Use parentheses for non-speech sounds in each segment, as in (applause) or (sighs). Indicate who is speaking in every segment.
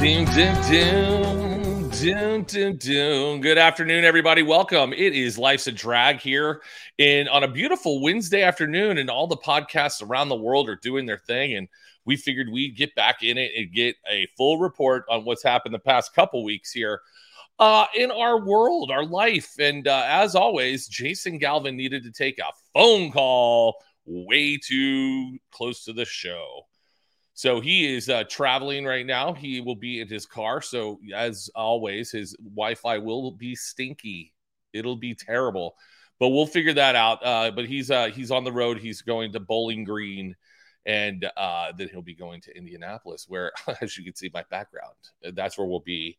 Speaker 1: Ding, ding, ding, ding. Good afternoon, everybody. Welcome. It is Life's a Drag here in on a beautiful Wednesday afternoon, and all the podcasts around the world are doing their thing. And we figured we'd get back in it and get a full report on what's happened the past couple weeks here uh, in our world, our life. And uh, as always, Jason Galvin needed to take a phone call way too close to the show. So he is uh, traveling right now. He will be in his car. So, as always, his Wi Fi will be stinky. It'll be terrible, but we'll figure that out. Uh, but he's uh, he's on the road. He's going to Bowling Green, and uh, then he'll be going to Indianapolis, where, (laughs) as you can see, my background. That's where we'll be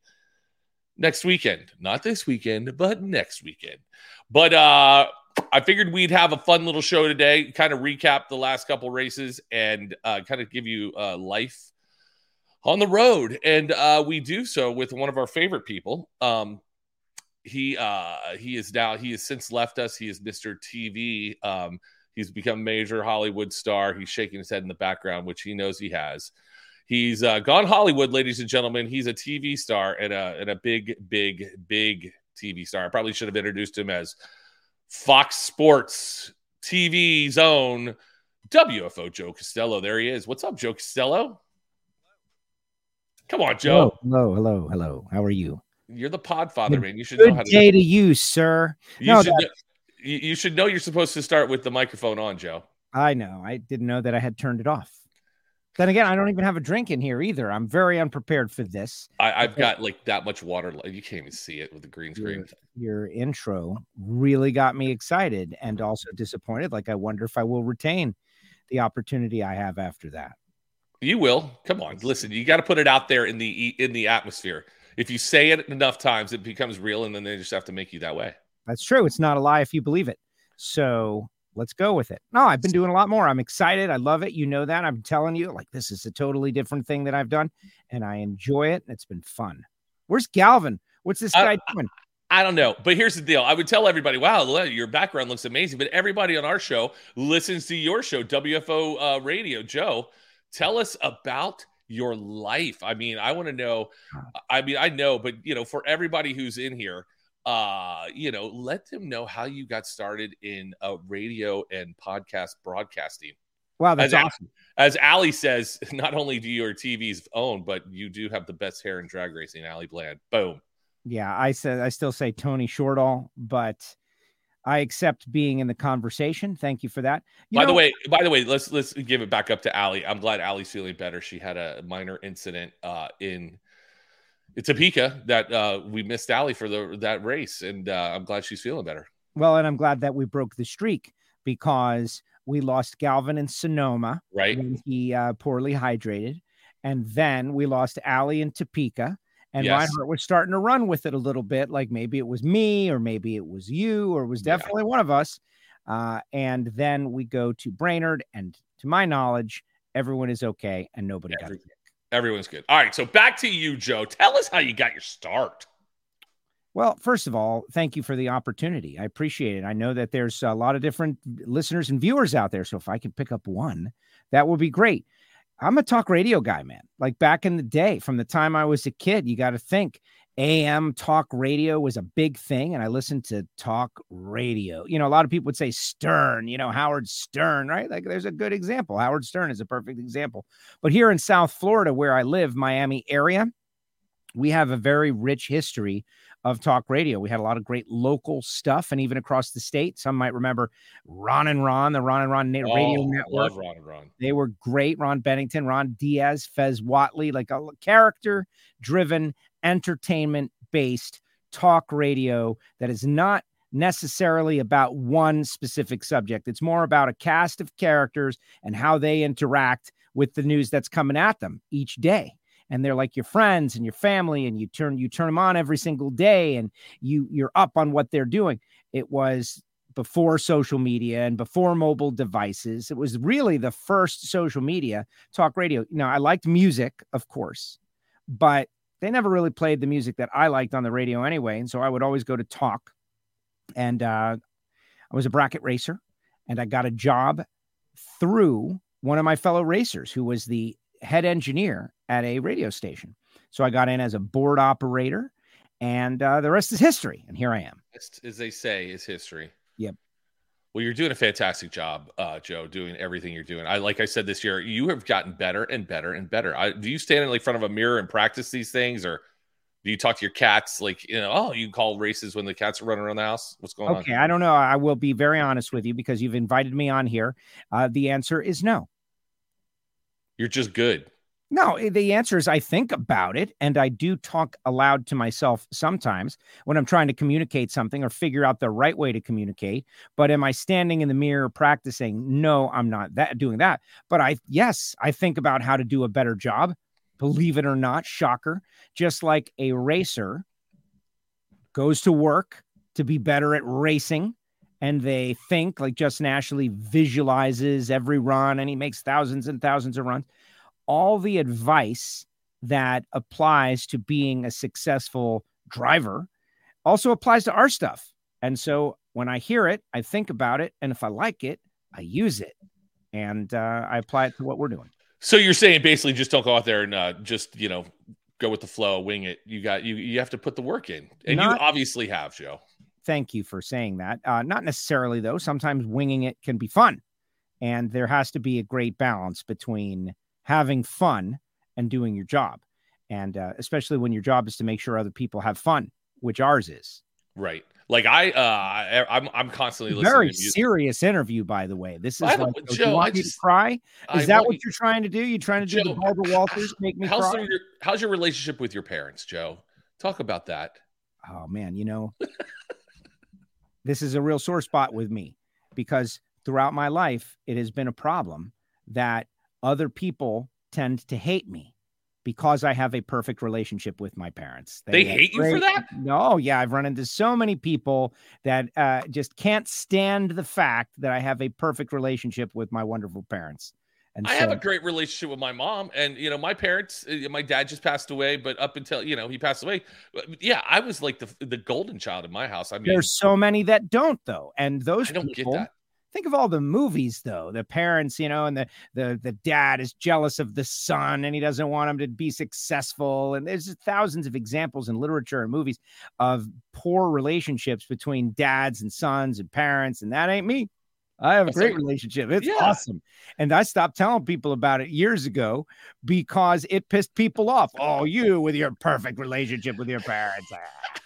Speaker 1: next weekend. Not this weekend, but next weekend. But uh, I figured we'd have a fun little show today, kind of recap the last couple races and uh, kind of give you uh, life on the road. And uh, we do so with one of our favorite people. Um, he uh, he is now he has since left us. He is Mr. TV. Um, he's become major Hollywood star. He's shaking his head in the background, which he knows he has. He's uh, gone Hollywood, ladies and gentlemen. He's a TV star and a and a big, big, big TV star. I probably should have introduced him as Fox Sports TV zone, WFO Joe Costello. There he is. What's up, Joe Costello? Come on, Joe.
Speaker 2: Hello, hello, hello. How are you?
Speaker 1: You're the Podfather, man. You should
Speaker 2: Good
Speaker 1: know how to.
Speaker 2: day to you, sir.
Speaker 1: You,
Speaker 2: No,
Speaker 1: should know, you should know you're supposed to start with the microphone on, Joe.
Speaker 2: I know. I didn't know that I had turned it off. Then again, I don't even have a drink in here either. I'm very unprepared for this.
Speaker 1: I, I've
Speaker 2: Okay.
Speaker 1: got like that much water. You can't even see it with the green screen.
Speaker 2: Your, your intro really got me excited and also disappointed. Like, I wonder if I will retain the opportunity I have after that.
Speaker 1: You will. Come on, listen. You got to put it out there in the in the atmosphere. If you say it enough times, it becomes real, and then they just have to make you that way.
Speaker 2: That's true. It's not a lie if you believe it. So let's go with it. No, I've been doing a lot more. I'm excited. I love it. You know that. I'm telling you, like, this is a totally different thing that I've done, and I enjoy it. And it's been fun. Where's Galvin? What's this guy doing?
Speaker 1: I don't know, but here's the deal. I would tell everybody, "Wow, your background looks amazing." But everybody on our show listens to your show, WFO uh, Radio. Joe, tell us about your life. I mean, I want to know. I mean, I know, but you know, for everybody who's in here, uh, you know, let them know how you got started in uh, radio and podcast broadcasting.
Speaker 2: Wow, that's
Speaker 1: as,
Speaker 2: awesome.
Speaker 1: as Ali says, (laughs) not only do your TV's own, but you do have the best hair in drag racing, Ali Bland. Boom.
Speaker 2: Yeah, I said I still say Tony Shortall, but I accept being in the conversation. Thank you for that. You
Speaker 1: by the way, by the way, let's let's give it back up to Ali. I'm glad Ali's feeling better. She had a minor incident uh, in Topeka that uh, we missed Ali for the that race, and uh, I'm glad she's feeling better.
Speaker 2: well, and I'm glad that we broke the streak because we lost Galvin in Sonoma
Speaker 1: Right?
Speaker 2: when he uh, poorly hydrated, and then we lost Allie in Topeka. And
Speaker 1: Yes.
Speaker 2: Reinhardt was starting to run with it a little bit, like maybe it was me, or maybe it was you, or it was
Speaker 1: Yeah.
Speaker 2: definitely one of us. Uh, and then we go to Brainerd, and to my knowledge, everyone is okay, and nobody got
Speaker 1: Every-
Speaker 2: sick.
Speaker 1: Everyone's good. All right, so back to you, Joe. Tell us how you got your start.
Speaker 2: Well, first of all, thank you for the opportunity. I appreciate it. I know that there's a lot of different listeners and viewers out there. So if I can pick up one, that would be great. I'm a talk radio guy, man. Like back in the day, from the time I was a kid, you got to think AM talk radio was a big thing. And I listened to talk radio. You know, a lot of people would say Stern, you know, Howard Stern, right? Like there's a good example. Howard Stern is a perfect example. But here in South Florida, where I live, Miami area, we have a very rich history of talk radio. We had a lot of great local stuff, and even across the state. Some might remember Ron and Ron, the Ron and Ron Na- oh, Radio
Speaker 1: Oh,
Speaker 2: Network.
Speaker 1: Love Ron and Ron.
Speaker 2: They were great. Ron Bennington, Ron Diaz, Fez Whatley, like a character driven, entertainment based talk radio that is not necessarily about one specific subject. It's more about a cast of characters and how they interact with the news that's coming at them each day. And they're like your friends and your family, and you turn you turn them on every single day, and you you're up on what they're doing. It was before social media and before mobile devices. It was really the first social media talk radio. Now, I liked music, of course, but they never really played the music that I liked on the radio anyway. And so I would always go to talk. And uh, I was a bracket racer and I got a job through one of my fellow racers who was the head engineer at a radio station. So I got in as a board operator, and uh, the rest is history. And here I am.
Speaker 1: As they say, is history.
Speaker 2: Yep.
Speaker 1: Well, you're doing a fantastic job, uh, Joe, doing everything you're doing. I like I said this year, you have gotten better and better and better. I, do you stand in like front of a mirror and practice these things, or do you talk to your cats like you know? Oh, you call races when the cats are running around the house. What's going
Speaker 2: okay, on? Okay, I don't know. I will be very honest with you because you've invited me on here. Uh, the answer is no.
Speaker 1: You're just good.
Speaker 2: No, eh, the answer is I think about it and I do talk aloud to myself sometimes when I'm trying to communicate something or figure out the right way to communicate. But am I standing in the mirror practicing? No, I'm not that doing that. But I yes, I think about how to do a better job. Believe it or not, shocker. Just like a racer goes to work to be better at racing and they think like Justin Ashley visualizes every run and he makes thousands and thousands of runs all the advice that applies to being a successful driver also applies to our stuff. And so when I hear it, I think about it. And if I like it, I use it and uh, I apply it to what we're doing.
Speaker 1: So you're saying basically just don't go out there and uh, just, you know, go with the flow, wing it. You got, you, you have to put the work in. And Not, you obviously have, Joe.
Speaker 2: Thank you for saying that. Uh, not necessarily, though. Sometimes winging it can be fun. And there has to be a great balance between having fun and doing your job. And uh, especially when your job is to make sure other people have fun, which ours is.
Speaker 1: Right. Like I, uh, I'm, I'm constantly listening.
Speaker 2: Very serious interview, by the way. This is like, oh, Joe, you want I just, cry? Is I that what you, are trying to do? You're trying to do Joe, the Barbara Walters make me
Speaker 1: how's
Speaker 2: cry?
Speaker 1: Your, how's your relationship with your parents, Joe? Talk about that.
Speaker 2: Oh man, you know, (laughs) this is a real sore spot with me because throughout my life it has been a problem that other people tend to hate me because I have a perfect relationship with my parents.
Speaker 1: They, they hate great, you for that?
Speaker 2: No, yeah, I've run into so many people that uh, just can't stand the fact that I have a perfect relationship with my wonderful parents.
Speaker 1: And I so, have a great relationship with my mom, and you know, my parents. Uh, my dad just passed away, but up until you know he passed away, yeah, I was like the the golden child in my house. I mean,
Speaker 2: there's so many that don't though, and those I don't people, get that think of all the movies though the parents you know and the the the dad is jealous of the son and he doesn't want him to be successful and there's thousands of examples in literature and movies of poor relationships between dads and sons and parents and that ain't me I have a great relationship. It's yeah. awesome. And I stopped telling people about it years ago because it pissed people off. Oh, you with your perfect relationship with your parents. Ah.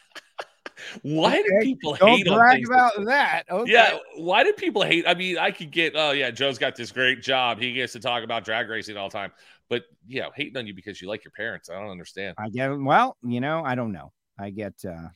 Speaker 1: Why okay. do people
Speaker 2: Don't
Speaker 1: hate
Speaker 2: brag about that? Okay.
Speaker 1: Yeah, why do people hate? I mean, I could get, oh yeah, Joe's got this great job. He gets to talk about drag racing all the time. But yeah, hating on you because you like your parents. I don't understand.
Speaker 2: I get well, you know, I don't know. I get uh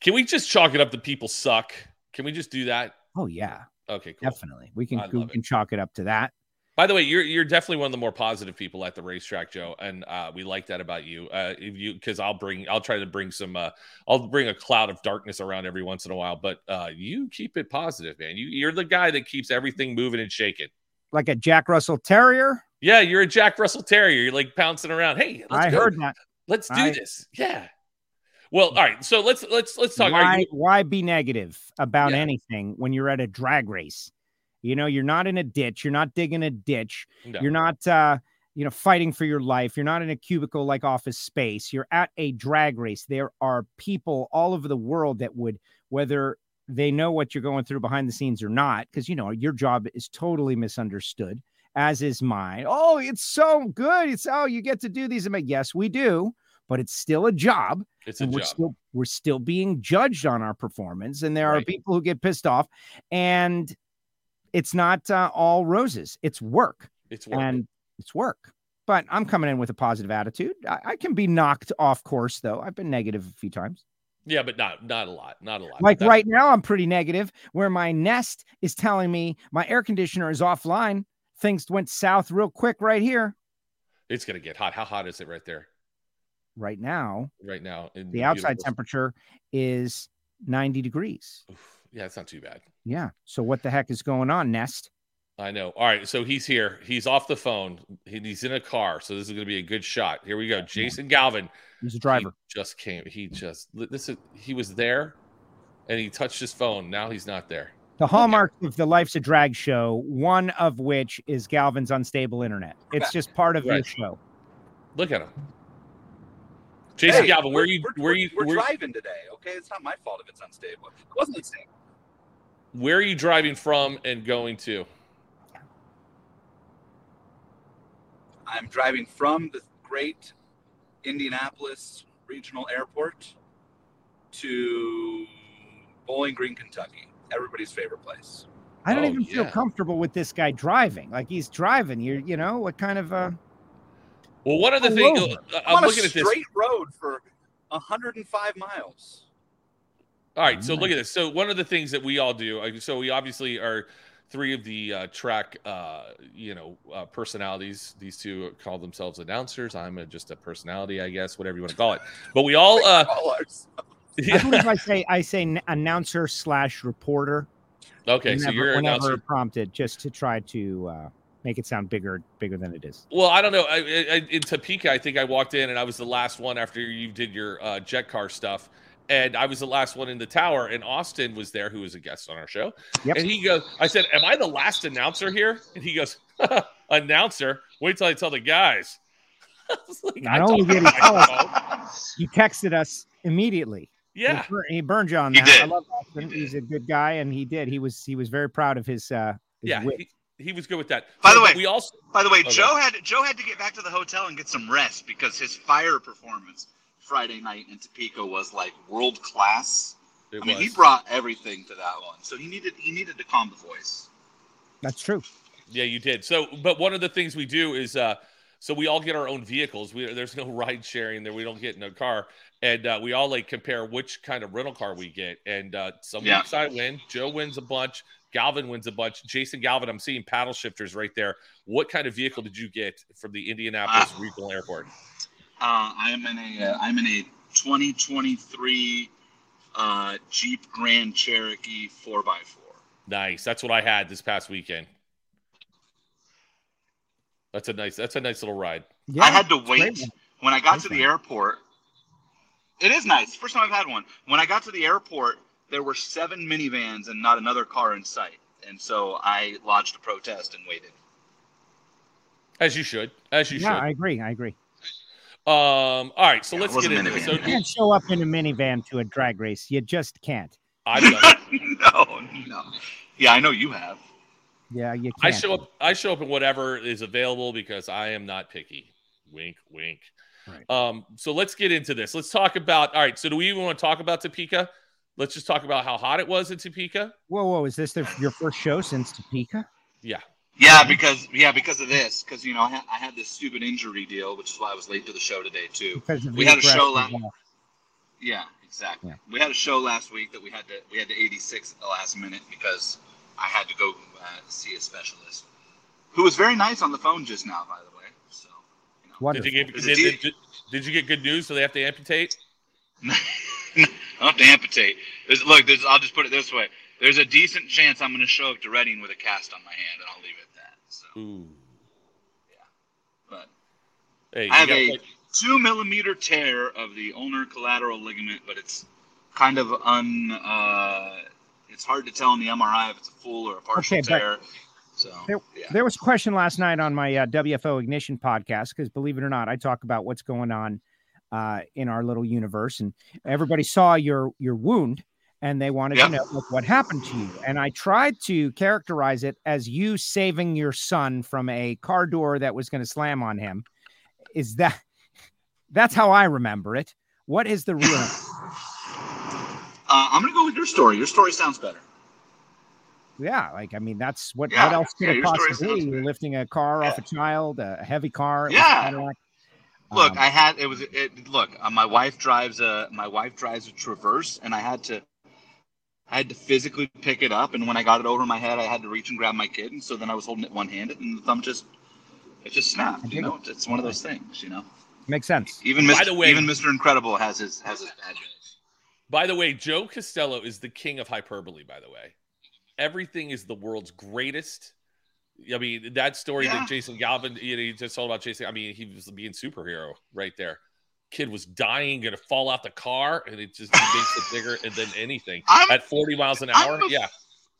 Speaker 1: Can we just chalk it up that people suck? Can we just do that?
Speaker 2: Oh yeah.
Speaker 1: Okay, cool.
Speaker 2: Definitely. We can we can chalk it up to that.
Speaker 1: By the way, you're you're definitely one of the more positive people at the racetrack, Joe, and uh, we like that about you. Uh, if you because I'll bring I'll try to bring some uh, I'll bring a cloud of darkness around every once in a while, but uh, you keep it positive, man. You you're the guy that keeps everything moving and shaking,
Speaker 2: like a Jack Russell Terrier.
Speaker 1: Yeah, you're a Jack Russell Terrier. You're like pouncing around. Hey,
Speaker 2: I
Speaker 1: go.
Speaker 2: heard that.
Speaker 1: Let's do I... this. Yeah. Well, all right. So let's let's let's talk.
Speaker 2: Why, you... why be negative about yeah. anything when you're at a drag race? You know, you're not in a ditch. You're not digging a ditch. No. You're not, uh, you know, fighting for your life. You're not in a cubicle like office space. You're at a drag race. There are people all over the world that would, whether they know what you're going through behind the scenes or not, because, you know, your job is totally misunderstood, as is mine. Oh, it's so good. It's, oh, you get to do these. I'm like, yes, we do but it's still a job.
Speaker 1: It's a
Speaker 2: we're
Speaker 1: job.
Speaker 2: Still, we're still being judged on our performance, and there right. are people who get pissed off. And it's not uh, all roses. It's work.
Speaker 1: It's work.
Speaker 2: And it's work. But I'm coming in with a positive attitude. I, I can be knocked off course though. I've been negative a few times.
Speaker 1: Yeah, but not not a lot. Not a lot.
Speaker 2: Like right now, I'm pretty negative. Where my Nest is telling me my air conditioner is offline. Things went south real quick right here.
Speaker 1: It's gonna get hot. How hot is it right there?
Speaker 2: Right now.
Speaker 1: Right now,
Speaker 2: the outside temperature is 90 degrees.
Speaker 1: Oof. Yeah, it's not too bad.
Speaker 2: Yeah. So what the heck is going on, Nest?
Speaker 1: I know. All right, so he's here. He's off the phone. He's in a car, so this is going to be a good shot. Here we go. Jason Galvin.
Speaker 2: He's a driver.
Speaker 1: He just came. He just this is he was there, and he touched his phone. Now he's not there.
Speaker 2: The hallmark of the Life's a Drag show, one of which is Galvin's unstable internet. It's just part of your
Speaker 1: Right.
Speaker 2: show.
Speaker 1: Look at him. Jason
Speaker 3: Hey,
Speaker 1: Galvin, where
Speaker 3: we're-
Speaker 1: you
Speaker 3: We're,
Speaker 1: where you
Speaker 3: we're
Speaker 1: where,
Speaker 3: driving today. Okay, it's not my fault if it's unstable. It wasn't unstable.
Speaker 1: Where are you driving from and going to?
Speaker 3: I'm driving from the great Indianapolis Regional Airport to Bowling Green, Kentucky. Everybody's favorite place.
Speaker 2: I don't
Speaker 1: Oh,
Speaker 2: even feel
Speaker 1: yeah.
Speaker 2: comfortable with this guy driving. Like he's driving. You you know what kind of uh
Speaker 1: Well, one of the things uh,
Speaker 3: I'm
Speaker 1: I'm looking
Speaker 3: a
Speaker 1: at this.
Speaker 3: straight road for 105 miles.
Speaker 1: All right, so look at this. So one of the things that we all do. uh, So we obviously are three of the uh, track, uh, you know, uh, personalities. These two call themselves announcers. I'm a, just a personality, I guess, whatever you want to call it. But we all, uh, (laughs)
Speaker 3: All ours. (laughs)
Speaker 2: I believe I say I say announcer slash reporter.
Speaker 1: okay. so you're an
Speaker 2: whenever
Speaker 1: announcer.
Speaker 2: prompted, just to try to uh, make it sound bigger bigger than it is.
Speaker 1: Well, I don't know. I, I, in Topeka, I think I walked in and I was the last one after you did your uh, jet car stuff. And I was the last one in the tower, and Austin was there, who was a guest on our show.
Speaker 2: Yep.
Speaker 1: And he goes, I said, Am I the last announcer here? And he goes, (laughs) Announcer? Wait till I tell the guys. (laughs) I like,
Speaker 2: Not
Speaker 1: "I
Speaker 2: only
Speaker 1: don't
Speaker 2: did he
Speaker 1: know
Speaker 2: tell us- He texted us immediately.
Speaker 1: Yeah.
Speaker 2: he, bur- he burned you on
Speaker 3: He
Speaker 2: that.
Speaker 3: did.
Speaker 2: I love Austin.
Speaker 3: He
Speaker 2: He's a good guy, and he did. He was he was very proud of his. uh his
Speaker 1: Yeah.
Speaker 2: wit.
Speaker 1: He, he was good with that.
Speaker 4: By the way-
Speaker 1: we also,
Speaker 4: By the way,
Speaker 1: Okay.
Speaker 4: Joe had Joe had to get back to the hotel and get some rest because his fire performance Friday night in Topeka was like world class.
Speaker 1: it
Speaker 4: I mean, he brought everything to that one, so he needed he needed to calm the voice.
Speaker 2: That's true.
Speaker 1: Yeah, you did. So, but one of the things we do is, uh, so we all get our own vehicles. We there's no (laughs) ride sharing there. We don't get in a car, and uh, we all like compare which kind of rental car we get. And uh, some
Speaker 4: Yeah.
Speaker 1: weeks I win. Joe wins a bunch. Galvin wins a bunch. Jason Galvin, I'm seeing paddle shifters right there. What kind of vehicle did you get from the Indianapolis
Speaker 4: Ah.
Speaker 1: Regional Airport?
Speaker 4: Uh, I am in a uh, I'm in a 2023 uh, Jeep Grand Cherokee 4x4.
Speaker 1: Nice. That's what I had this past weekend. That's a nice. That's a nice little ride.
Speaker 2: Yeah,
Speaker 4: I had to
Speaker 2: it's a great
Speaker 4: wait when I got
Speaker 2: Nice
Speaker 4: to the airport. It is nice. First time I've had one. When I got to the airport, there were seven minivans and not another car in sight, and so I lodged a protest and waited.
Speaker 1: As you should. As you
Speaker 2: Yeah,
Speaker 1: should.
Speaker 2: Yeah, I agree. I agree.
Speaker 1: Um. All right. So
Speaker 4: Yeah,
Speaker 1: let's get
Speaker 4: a
Speaker 1: into this.
Speaker 4: minivan.
Speaker 1: So
Speaker 2: You can't show up in a minivan to a drag race. You just can't.
Speaker 1: I've done (laughs)
Speaker 4: no, no. Yeah, I know you have.
Speaker 2: Yeah, you
Speaker 1: I
Speaker 2: can't.
Speaker 1: show up. I show up in whatever is available because I am not picky. Wink, wink.
Speaker 2: Right.
Speaker 1: Um. So let's get into this. Let's talk about. All right. So do we even want to talk about Topeka? Let's just talk about how hot it was in Topeka.
Speaker 2: Whoa, whoa! Is this the, your first show since Topeka?
Speaker 1: Yeah.
Speaker 4: Yeah, because yeah, because of this, because you know I, ha- I had this stupid injury deal, which is why I was late to the show today too. We had a show last- Yeah, exactly.
Speaker 2: Yeah.
Speaker 4: We had a show last week that we had to we had to 86 at the last minute because I had to go uh, see a specialist who was very nice on the phone just now, by the way. So, you know.
Speaker 2: Wonderful.
Speaker 1: Did you get?
Speaker 4: Is
Speaker 1: Did, did, did you get good news? So they have to amputate. (laughs)
Speaker 4: I don't have to amputate. There's, look, there's, I'll just put it this way: there's a decent chance I'm going to show up to Reading with a cast on my hand, and I'll leave it at that. So,
Speaker 1: Ooh.
Speaker 4: but
Speaker 1: Hey,
Speaker 4: I have a
Speaker 1: play-
Speaker 4: two millimeter tear of the ulnar collateral ligament, but it's kind of un. Uh, it's hard to tell in the MRI if it's a full or a partial
Speaker 2: Okay, but-
Speaker 4: tear. So
Speaker 2: There-
Speaker 4: yeah,
Speaker 2: There was a question last night on my uh, WFO Ignition podcast because, believe it or not, I talk about what's going on uh, in our little universe, and everybody saw your your wound, and they wanted
Speaker 4: Yeah.
Speaker 2: to know like, what happened to you. And I tried to characterize it as you saving your son from a car door that was going to slam on him. Is that (laughs) that's how I remember it? What is the real? (laughs)
Speaker 4: uh, I'm gonna go with your story. Your story sounds better.
Speaker 2: yeah, like I mean, that's what.
Speaker 4: Yeah,
Speaker 2: what else could
Speaker 4: yeah,
Speaker 2: it possibly be? Lifting a car off a child, a heavy car.
Speaker 4: Yeah. Look,
Speaker 2: Um,
Speaker 4: I had it was it. Look, uh, my wife drives a my wife drives a Traverse, and I had to. I had to physically pick it up, and when I got it over my head, I had to reach and grab my kid, and so then I was holding it one handed, and the thumb just, it just snapped. You know, it's one of those things. You know,
Speaker 2: makes sense.
Speaker 4: even
Speaker 1: By
Speaker 4: Mr.
Speaker 1: the way-
Speaker 4: even Mr. Incredible has his has his bad days.
Speaker 1: By the way, Joe Costello is the king of hyperbole. By the way, everything is the world's greatest. I mean, that story
Speaker 4: Yeah.
Speaker 1: that Jason Galvin, you know, you just told about Jason. I mean, he was being superhero right there. Kid was dying, gonna fall out the car, and it just makes it bigger than anything
Speaker 4: I'm
Speaker 1: at 40 miles an
Speaker 4: I'm
Speaker 1: hour.
Speaker 4: a-
Speaker 1: Yeah,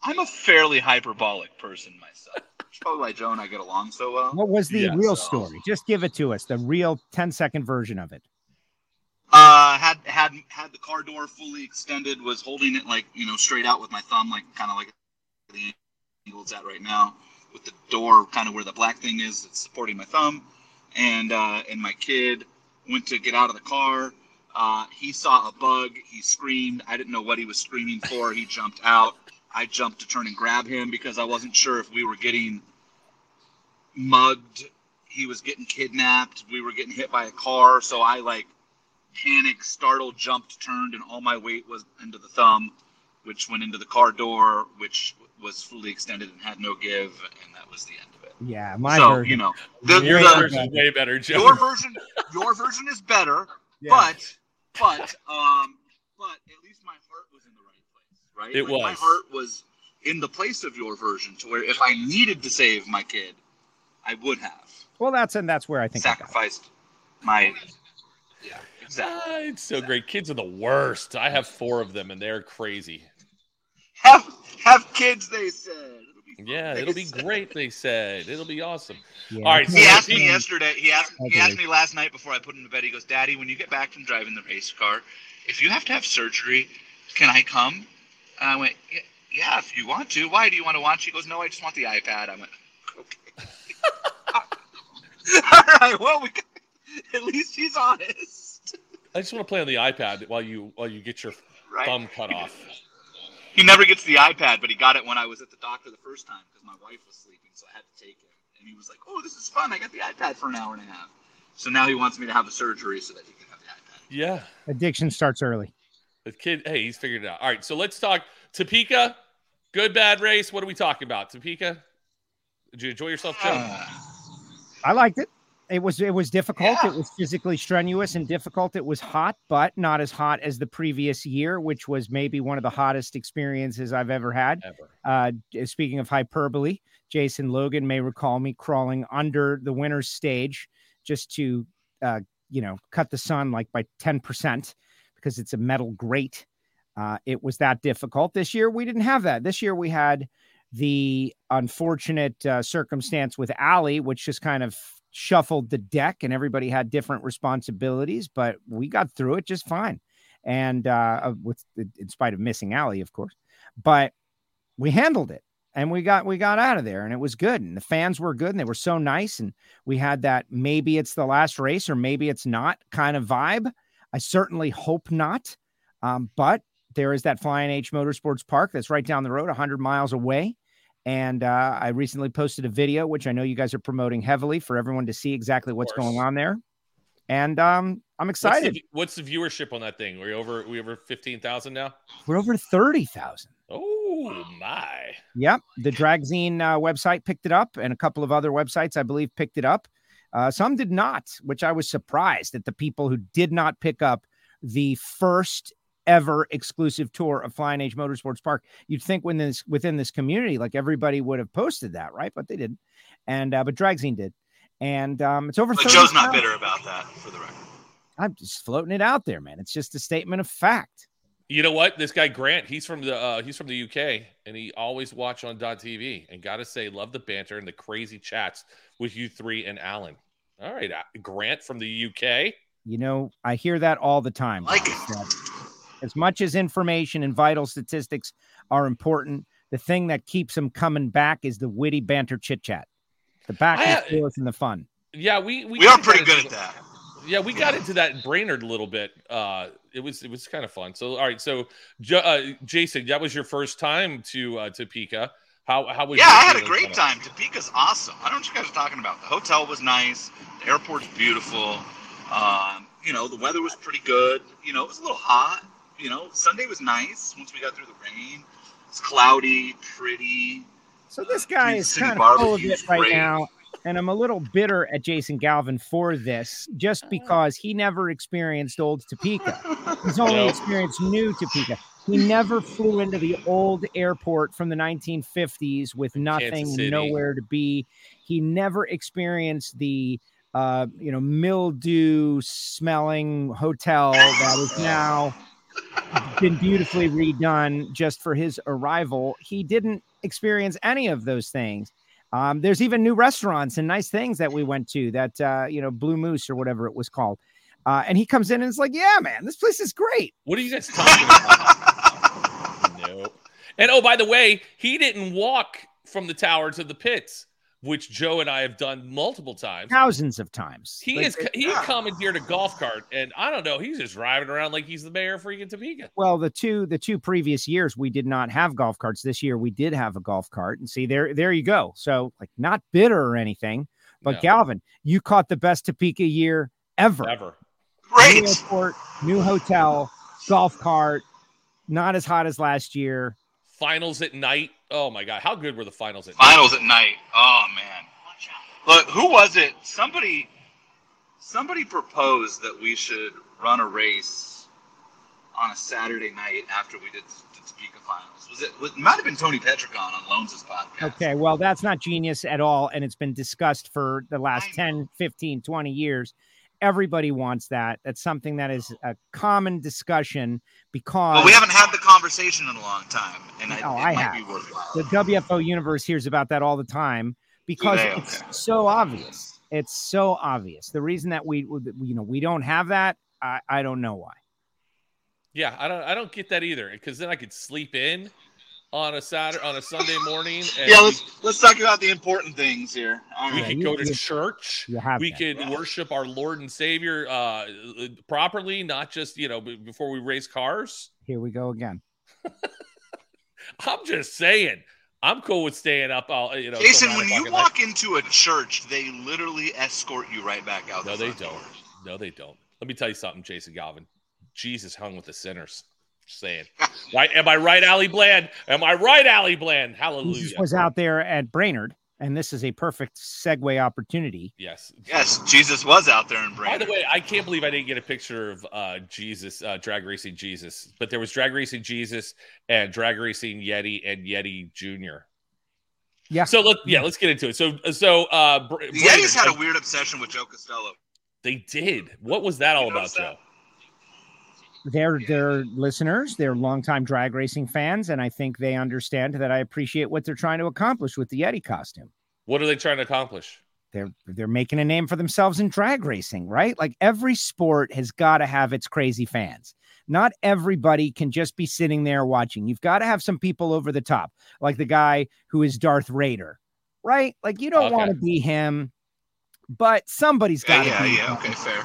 Speaker 4: I'm a fairly hyperbolic person myself. (laughs) That's probably why Joe and I get along so well.
Speaker 2: What was the
Speaker 1: Yeah,
Speaker 2: real
Speaker 4: so-
Speaker 2: story? Just give it to us, the real 10 second version of it.
Speaker 4: Uh, had had had the car door fully extended. Was holding it like you know straight out with my thumb, like kind of like the angle it's at right now, with the door kind of where the black thing is. It's supporting my thumb, and uh, and my kid went to get out of the car. Uh, he saw a bug. He screamed. I didn't know what he was screaming for. He jumped out. I jumped to turn and grab him because I wasn't sure if we were getting mugged. He was getting kidnapped. We were getting hit by a car. So I like panicked, startled, jumped, turned, and all my weight was into the thumb, which went into the car door, which was fully extended and had no give, and that was the end of it.
Speaker 2: Yeah, my
Speaker 4: so
Speaker 2: version.
Speaker 4: you know, the,
Speaker 1: Your
Speaker 4: the-
Speaker 1: version is way better, Joe.
Speaker 4: your version, your version is better,
Speaker 2: Yeah.
Speaker 4: but but um, but at least my heart was in the right place, right?
Speaker 1: It
Speaker 4: Like, My heart was in the place of your version, to where if I needed to save my kid, I would have
Speaker 2: well, that's and that's where I think I
Speaker 4: sacrificed my. Yeah, exactly.
Speaker 1: Ah, it's so great. Kids are the worst. I have four of them, and they're crazy.
Speaker 4: Have have kids, they said. It'll be fun,
Speaker 1: Yeah, it'll be great. They said it'll be awesome.
Speaker 2: Yeah,
Speaker 1: All right,
Speaker 2: I
Speaker 4: He
Speaker 2: can't-
Speaker 4: asked me yesterday. He asked he asked me last night before I put him to bed. He goes, "Daddy, when you get back from driving the race car, if you have to have surgery, can I come?" And I went, "Yeah, yeah if you want to. Why do you want to watch?" He goes, "No, I just want the iPad." I went, "Okay." (laughs) All right. Well, we at least he's honest,
Speaker 1: I just want to play on the iPad while you while you get your
Speaker 4: right?
Speaker 1: thumb cut off.
Speaker 4: He never gets the iPad, but he got it when I was at the doctor the first time because my wife was sleeping, so I had to take him. And he was like, "Oh, this is fun! I got the iPad for an hour and a half." So now he wants me to have the surgery so that he can have the iPad.
Speaker 1: Yeah,
Speaker 2: addiction starts early.
Speaker 1: the kid. Hey, he's figured it out. All right, so let's talk Topeka. Good bad race. What are we talking about? Topeka. Did you enjoy yourself, Joe?
Speaker 2: I liked it. It was it was difficult.
Speaker 4: Yeah.
Speaker 2: It was physically strenuous and difficult. It was hot, but not as hot as the previous year, which was maybe one of the hottest experiences I've ever had.
Speaker 1: Ever.
Speaker 2: Uh, speaking of hyperbole, Jason Logan may recall me crawling under the winner's stage just to, uh, you know, cut the sun like by ten percent because it's a metal grate. Uh, it was that difficult. This year we didn't have that. This year we had the unfortunate uh, circumstance with Ali, which just kind of shuffled the deck, and everybody had different responsibilities, but we got through it just fine. And uh, with in spite of missing Allie, of course, but we handled it and we got we got out of there and it was good and the fans were good and they were so nice and we had that maybe it's the last race or maybe it's not kind of vibe i certainly hope not um, but there is that flying h motorsports park that's right down the road 100 miles away and uh, i recently posted a video which i know you guys are promoting heavily for everyone to see exactly what's going on there and um, i'm
Speaker 1: What's the,
Speaker 2: excited
Speaker 1: what's the viewership on that thing? We're over we over fifteen thousand now.
Speaker 2: we're over 30000
Speaker 1: Oh my!
Speaker 2: Yep. The Dragzine uh, website picked it up, and a couple of other websites, I believe, picked it up. Uh, some did not, which I was surprised at the people who did not pick up the first ever exclusive tour of Flying H Motorsports Park. You'd think within this within this community, like everybody would have posted that, right? But they didn't. And uh, but Dragzine did, and um, it's over.
Speaker 4: But Joe's
Speaker 2: 30,000.
Speaker 4: not bitter about that, for the record.
Speaker 2: I'm just floating it out there, man. It's just a statement of fact.
Speaker 1: You know what? This guy Grant, he's from the uh, he's from the UK, and he always watch on Dot TV. And gotta say, love the banter and the crazy chats with you three and Alan. All right, uh, Grant from the UK.
Speaker 2: You know, I hear that all the time.
Speaker 4: Like
Speaker 2: guys, that as much as information and vital statistics are important, the thing that keeps them coming back is the witty banter chit chat, the back and
Speaker 1: I-
Speaker 2: forth and the fun.
Speaker 1: Yeah, we we,
Speaker 4: We are pretty good
Speaker 1: into-
Speaker 4: at that.
Speaker 1: Yeah, we got into that Brainerd a little bit. Uh, it was it was kind of fun. So, all right, so uh, Jason, that was your first time to uh, Topeka. How how was?
Speaker 4: Yeah, I had a great
Speaker 1: on it?
Speaker 4: time. Topeka's awesome. I don't know what you guys are talking about. The hotel was nice. The airport's beautiful. Um, you know, the weather was pretty good. You know, it was a little hot. You know, Sunday was nice once we got through the rain. It's cloudy, pretty.
Speaker 2: So this guy
Speaker 4: Kansas
Speaker 2: is
Speaker 4: City
Speaker 2: kind of full of
Speaker 4: barbecue's
Speaker 2: it right
Speaker 4: great.
Speaker 2: now, and I'm a little bitter at Jason Galvin for this, just because he never experienced old Topeka. He's only
Speaker 1: No.
Speaker 2: experienced new Topeka. He never flew into the old airport from the 1950s with nothing, nowhere to be. He never experienced the uh, you know mildew smelling hotel that is (laughs) now been beautifully redone just for his arrival. He didn't experience any of those things. Um, there's even new restaurants and nice things that we went to that, uh, you know, Blue Moose or whatever it was called. Uh, and he comes in and it's like, yeah, man, this place is great.
Speaker 1: What are you guys talking about? (laughs) no. And oh, by the way, he didn't walk from the tower to the pits which Joe and I have done multiple times,
Speaker 2: thousands of times.
Speaker 1: He
Speaker 2: Like,
Speaker 1: is he commandeered a golf cart, and I don't know, he's just driving around like he's the mayor of freaking Topeka.
Speaker 2: Well, the two the two previous years we did not have golf carts. This year we did have a golf cart, and see there there you go. So like not bitter or anything, but
Speaker 1: No.
Speaker 2: Galvin, you caught the best Topeka year ever.
Speaker 1: Ever.
Speaker 2: New
Speaker 4: Great.
Speaker 2: airport, new hotel, golf cart, not as hot as last year.
Speaker 1: Finals at night. Oh my god, how good were the finals at night?
Speaker 4: Finals at night. Oh man. Look, who was it? Somebody somebody proposed that we should run a race on a Saturday night after we did the Topeka finals. Was it it might have been Tony Pedregon on Loans' podcast.
Speaker 2: Okay, well, that's not genius at all. And it's been discussed for the last
Speaker 4: I
Speaker 2: 10, 15, 20 years. Everybody wants that. That's something that is a common discussion because
Speaker 4: But we haven't had the conversation in a long time, and I,
Speaker 2: No, oh,
Speaker 4: it
Speaker 2: I
Speaker 4: might
Speaker 2: have.
Speaker 4: be
Speaker 2: the WFO universe hears about that all the time because
Speaker 4: they?
Speaker 2: it's
Speaker 4: Okay.
Speaker 2: so obvious. It's so obvious. The reason that we, you know, we don't have that, I, I don't know why.
Speaker 1: Yeah, I don't I don't get that either because then I could sleep in on a Saturday on a Sunday morning, (laughs) and
Speaker 4: yeah, let's let's talk about the important things here. All
Speaker 1: we
Speaker 4: right.
Speaker 1: could go to church.
Speaker 2: You have
Speaker 1: We
Speaker 2: that.
Speaker 1: could
Speaker 4: Yeah.
Speaker 1: worship our Lord and Savior uh, properly, not just you know before we race cars.
Speaker 2: Here we go again. (laughs)
Speaker 1: I'm just saying, I'm cool with staying up. All you know,
Speaker 4: Jason, when you
Speaker 1: at night.
Speaker 4: walk into a church, they literally escort you right back out.
Speaker 1: No,
Speaker 4: the
Speaker 1: they don't.
Speaker 4: door.
Speaker 1: No, they don't. Let me tell you something, Jason Galvin. Jesus hung with the sinners. Just saying. Right? Am I right, Ali Bland? Am I right, Ali Bland? Hallelujah.
Speaker 2: Jesus was out there at Brainerd, and this is a perfect segue opportunity.
Speaker 1: Yes.
Speaker 4: Yes, Jesus was out there in
Speaker 1: Brainerd.
Speaker 4: By
Speaker 1: the way, I can't believe I didn't get a picture of uh, Jesus, uh, drag racing Jesus, but there was drag racing Jesus and drag racing Yeti and Yeti Junior.
Speaker 2: Yeah.
Speaker 1: So let yeah, let's get into it. So so uh, Br-
Speaker 4: the
Speaker 1: Brainerd,
Speaker 4: Yetis had a weird obsession with Joe Costello.
Speaker 1: they did. What was that all about,
Speaker 4: notice
Speaker 1: Joe?
Speaker 4: That?
Speaker 2: They're they're listeners, they're longtime drag racing fans, and I think they understand that I appreciate what they're trying to accomplish with the Yeti costume.
Speaker 1: What are they trying to accomplish?
Speaker 2: They're they're making a name for themselves in drag racing, right? Like every sport has got to have its crazy fans. Not everybody can just be sitting there watching. You've got to have some people over the top, like the guy who is Darth Raider, right? Like you don't
Speaker 1: Okay.
Speaker 2: want to be him, but somebody's got to
Speaker 4: yeah,
Speaker 2: be
Speaker 4: yeah.
Speaker 2: him.
Speaker 4: Okay, fair.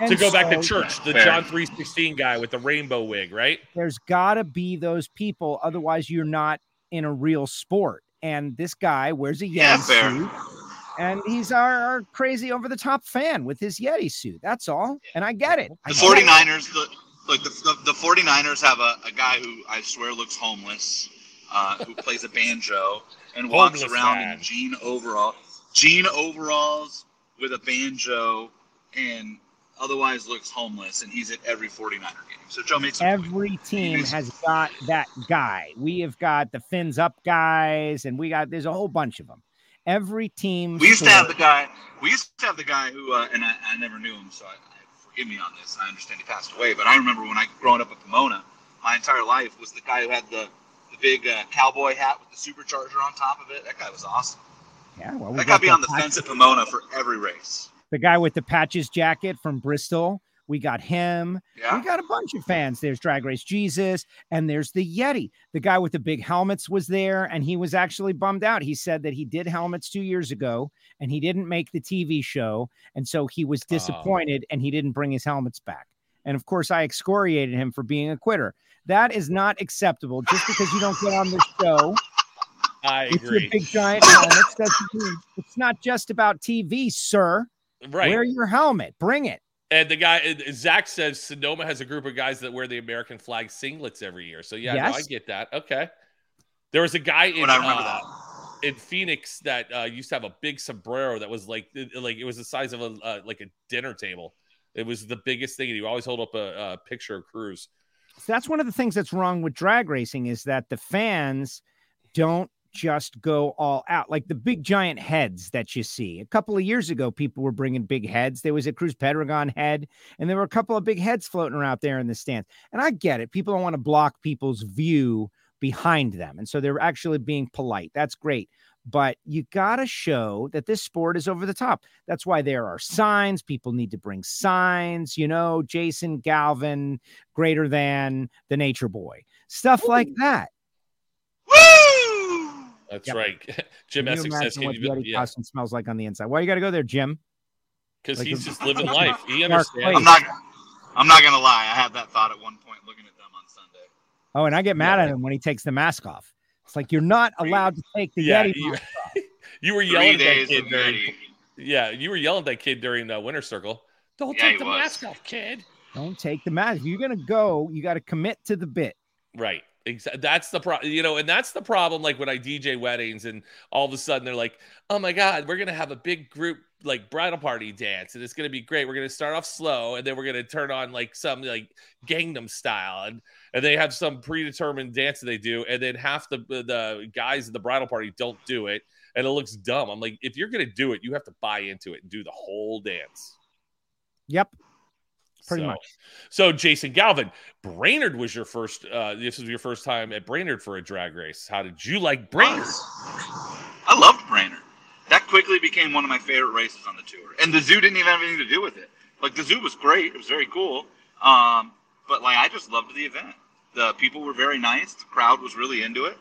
Speaker 2: And
Speaker 1: to go back to church, the
Speaker 4: Fair.
Speaker 1: John 316 guy with the rainbow wig, right?
Speaker 2: there's got to be those people otherwise you're not in a real sport and this guy wears a yeti
Speaker 4: Yeah,
Speaker 2: suit and he's our, our crazy over the top fan with his yeti suit that's all and i get it I
Speaker 4: The
Speaker 2: get
Speaker 4: 49ers, the, look, the, the, the 49ers have a, a guy who I swear looks homeless, uh, who plays a banjo and walks
Speaker 1: Homeless
Speaker 4: around
Speaker 1: man.
Speaker 4: in jean overall, jean overalls with a banjo, and otherwise looks homeless. And he's at every 49er game. So Joe makes a point.
Speaker 2: every team has got that guy we have got the fins up guys and we got there's a whole bunch of them every team
Speaker 4: We used to have the guy. We used to have the guy who, uh, and I, I never knew him, so I, I, forgive me on this. I understand he passed away, but I remember when I growing up at Pomona, my entire life was the guy who had the the big uh, cowboy hat with the supercharger on top of it. That guy was awesome.
Speaker 2: yeah well we
Speaker 4: That
Speaker 2: got
Speaker 4: guy be on the fence at Pomona for every race.
Speaker 2: The guy with the patches jacket from bristol we got him
Speaker 4: Yeah.
Speaker 2: We got a bunch of fans. There's Drag Race Jesus, and there's the Yeti. The guy with the big helmets was there, and he was actually bummed out. He said that he did helmets two years ago, and he didn't make the TV show, and so he was oh. disappointed, and he didn't bring his helmets back. And of course, I excoriated him for being a quitter. That is not acceptable. Just because you don't get on the show
Speaker 1: I
Speaker 2: with your
Speaker 1: agree.
Speaker 2: big giant helmets, doesn't mean it's not just about TV, sir.
Speaker 1: Right.
Speaker 2: Wear your helmet. Bring it.
Speaker 1: And the guy uh, Zach says Sonoma has a group of guys that wear the American flag singlets every year. So yeah, no, I get that. Okay. There was a guy in
Speaker 4: I remember
Speaker 1: uh,
Speaker 4: that.
Speaker 1: in Phoenix that uh, used to have a big sombrero that was like like it was the size of a uh, like a dinner table. It was the biggest thing. and He would always hold up a, a picture of Cruz.
Speaker 2: So that's one of the things that's wrong with drag racing is that the fans don't just go all out like the big giant heads that you see. A couple of years ago, people were bringing big heads. There was a Cruz Pedregon head, and there were a couple of big heads floating around there in the stands. And I get it. People don't want to block people's view behind them. And so they're actually being polite. That's great. But you got to show that this sport is over the top. That's why there are signs. People need to bring signs, you know, Jason Galvin greater than the nature boy, stuff like that.
Speaker 4: Woo!
Speaker 1: That's yep. right. (laughs) Jim Essex says,
Speaker 2: what the yeah. costume smells like on the inside. Why you got to go there, Jim?
Speaker 1: Because like he's just living (laughs) life. He understands.
Speaker 4: I'm not. I'm not gonna lie. I had that thought at one point looking at them on Sunday.
Speaker 2: Oh, and I get mad yeah. at him when he takes the mask off. It's like you're not allowed to take the yeah, Yeti.
Speaker 1: You, (laughs) you were yelling at that kid during. Yeah, you were yelling at that kid during the winter circle. Don't yeah, take the was. mask off, kid.
Speaker 2: Don't take the mask. If you're gonna go, you got to commit to the bit.
Speaker 1: Right. Exactly. That's the problem, you know, and that's the problem. Like when I DJ weddings, and all of a sudden they're like, "Oh my god, we're gonna have a big group like bridal party dance, and it's gonna be great. We're gonna start off slow, and then we're gonna turn on like some like Gangnam style, and and they have some predetermined dance that they do, and then half the the guys at the bridal party don't do it, and it looks dumb. I'm like, if you're gonna do it, you have to buy into it and do the whole dance.
Speaker 2: Yep pretty
Speaker 1: so,
Speaker 2: much.
Speaker 1: So, Jason Galvin, Brainerd was your first. Uh, this was your first time at Brainerd for a drag race. How did you like Brainerd?
Speaker 4: I loved Brainerd. That quickly became one of my favorite races on the tour, and the zoo didn't even have anything to do with it. Like the zoo was great; it was very cool. Um, but like I just loved the event. The people were very nice. The crowd was really into it.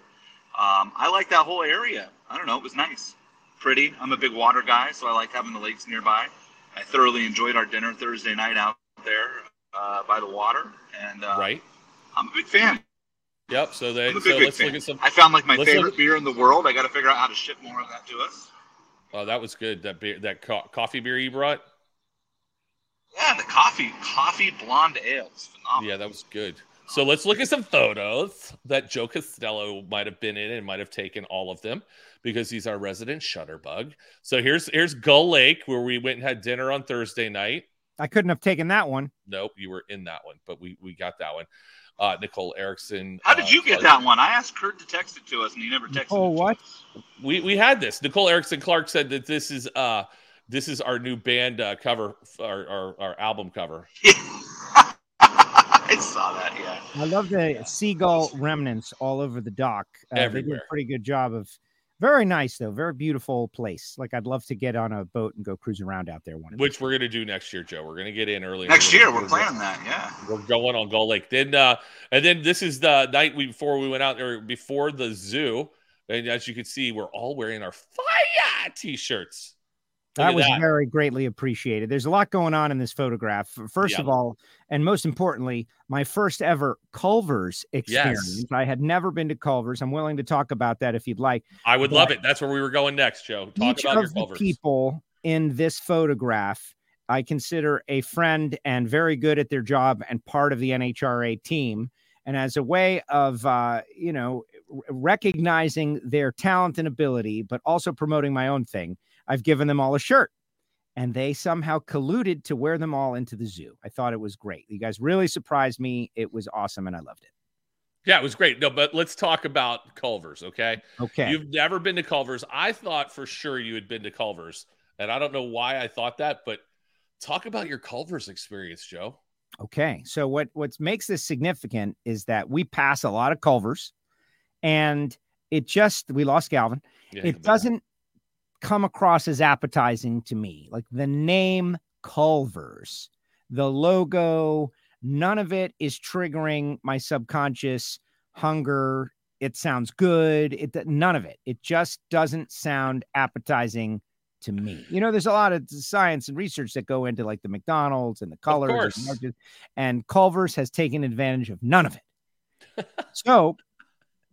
Speaker 4: Um, I like that whole area. I don't know; it was nice, pretty. I'm a big water guy, so I like having the lakes nearby. I thoroughly enjoyed our dinner Thursday night out there uh, by the water, and uh,
Speaker 1: right,
Speaker 4: I'm a big fan.
Speaker 1: Yep. So they. So let's fan. look at some.
Speaker 4: I found like my favorite look... beer in the world. I got to figure out how to ship more of that to us.
Speaker 1: Oh, that was good. That beer, that co- coffee beer you brought.
Speaker 4: Yeah, the coffee coffee blonde ale is phenomenal.
Speaker 1: Yeah, that was good. So let's look at some photos that Joe Costello might have been in and might have taken all of them because he's our resident shutterbug. So here's here's Gull Lake where we went and had dinner on Thursday night.
Speaker 2: I couldn't have taken that one.
Speaker 1: Nope, you were in that one, but we we got that one. Uh, Nicole Erickson.
Speaker 4: How did
Speaker 1: uh,
Speaker 4: you get that one? I asked Kurt to text it to us, and he never texted.
Speaker 2: Oh, what?
Speaker 1: We we had this. Nicole Erickson Clark said that this is uh this is our new band uh, cover, our, our our album cover. (laughs)
Speaker 4: I saw that. Yeah.
Speaker 2: I love the seagull remnants all over the dock. Uh, Everywhere. They did a pretty good job of very nice though, very beautiful place. Like I'd love to get on a boat and go cruise around out there. One
Speaker 1: which we're gonna do next year, Joe. We're gonna get in early
Speaker 4: next year. We're planning that. Yeah,
Speaker 1: we're going on Gull Lake. Then, uh, and then this is the night we before we went out or before the zoo. And as you can see, we're all wearing our fire t-shirts
Speaker 2: that was that. very greatly appreciated. There's a lot going on in this photograph. First of all, and most importantly, my first ever Culver's experience. Yes. I had never been to Culver's. I'm willing to talk about that if you'd like.
Speaker 1: I would but love it. That's where we were going next, Joe. Talk
Speaker 2: each about of your The people in this photograph, I consider a friend and very good at their job and part of the NHRA team. And as a way of, uh, you know, recognizing their talent and ability, but also promoting my own thing. I've given them all a shirt and they somehow colluded to wear them all into the zoo. I thought it was great. You guys really surprised me. It was awesome and I loved it.
Speaker 1: Yeah, it was great. No, but let's talk about Culver's, okay?
Speaker 2: Okay.
Speaker 1: You've never been to Culver's. I thought for sure you had been to Culver's, and I don't know why I thought that, but talk about your Culver's experience, Joe.
Speaker 2: Okay. So what what makes this significant is that we pass a lot of Culver's and it just we lost Galvin. Yeah, it doesn't come across as appetizing to me. Like the name Culver's, the logo, none of it is triggering my subconscious hunger. It sounds good. It none of it. It just doesn't sound appetizing to me. You know, there's a lot of science and research that go into like the McDonald's and the colors and, and Culver's has taken advantage of none of it. (laughs) so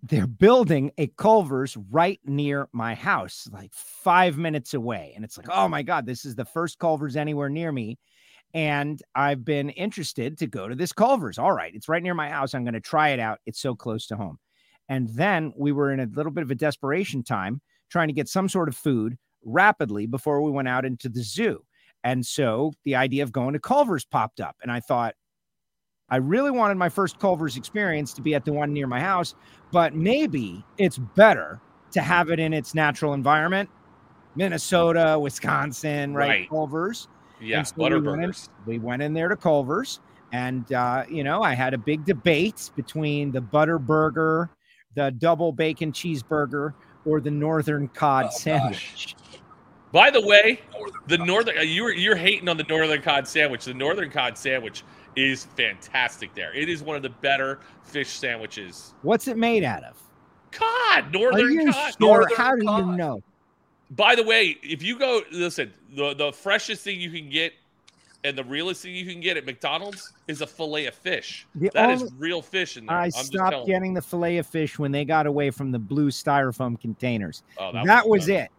Speaker 2: they're building a Culver's right near my house, like five minutes away. And it's like, oh my God, this is the first Culver's anywhere near me. And I've been interested to go to this Culver's. All right, it's right near my house. I'm going to try it out. It's so close to home. And then we were in a little bit of a desperation time trying to get some sort of food rapidly before we went out into the zoo. And so the idea of going to Culver's popped up. And I thought, I really wanted my first Culver's experience to be at the one near my house, but maybe it's better to have it in its natural environment. Minnesota, Wisconsin, right?
Speaker 1: Right.
Speaker 2: Culver's.
Speaker 1: Yeah,
Speaker 2: so we went in- we went in there to Culver's, and uh, you know, I had a big debate between the butter burger, the double bacon cheeseburger, or the northern cod
Speaker 3: Oh, gosh.
Speaker 2: sandwich.
Speaker 1: By the way,
Speaker 3: Northern
Speaker 1: the northern uh, you're you're hating on the northern cod sandwich. The northern cod sandwich is fantastic. There, it is one of the better fish sandwiches.
Speaker 2: What's it made out of?
Speaker 1: Cod, northern cod.
Speaker 2: sure?
Speaker 3: Northern
Speaker 2: How do you know?
Speaker 1: By the way, if you go listen, the the freshest thing you can get and the realest thing you can get at McDonald's is a fillet of fish.
Speaker 2: The
Speaker 1: That is
Speaker 2: only-
Speaker 1: real fish in there.
Speaker 2: I
Speaker 1: I'm just
Speaker 2: stopped
Speaker 1: you.
Speaker 2: getting the fillet of fish when they got away from the blue styrofoam containers.
Speaker 1: Oh,
Speaker 2: that was
Speaker 1: fun.
Speaker 2: it.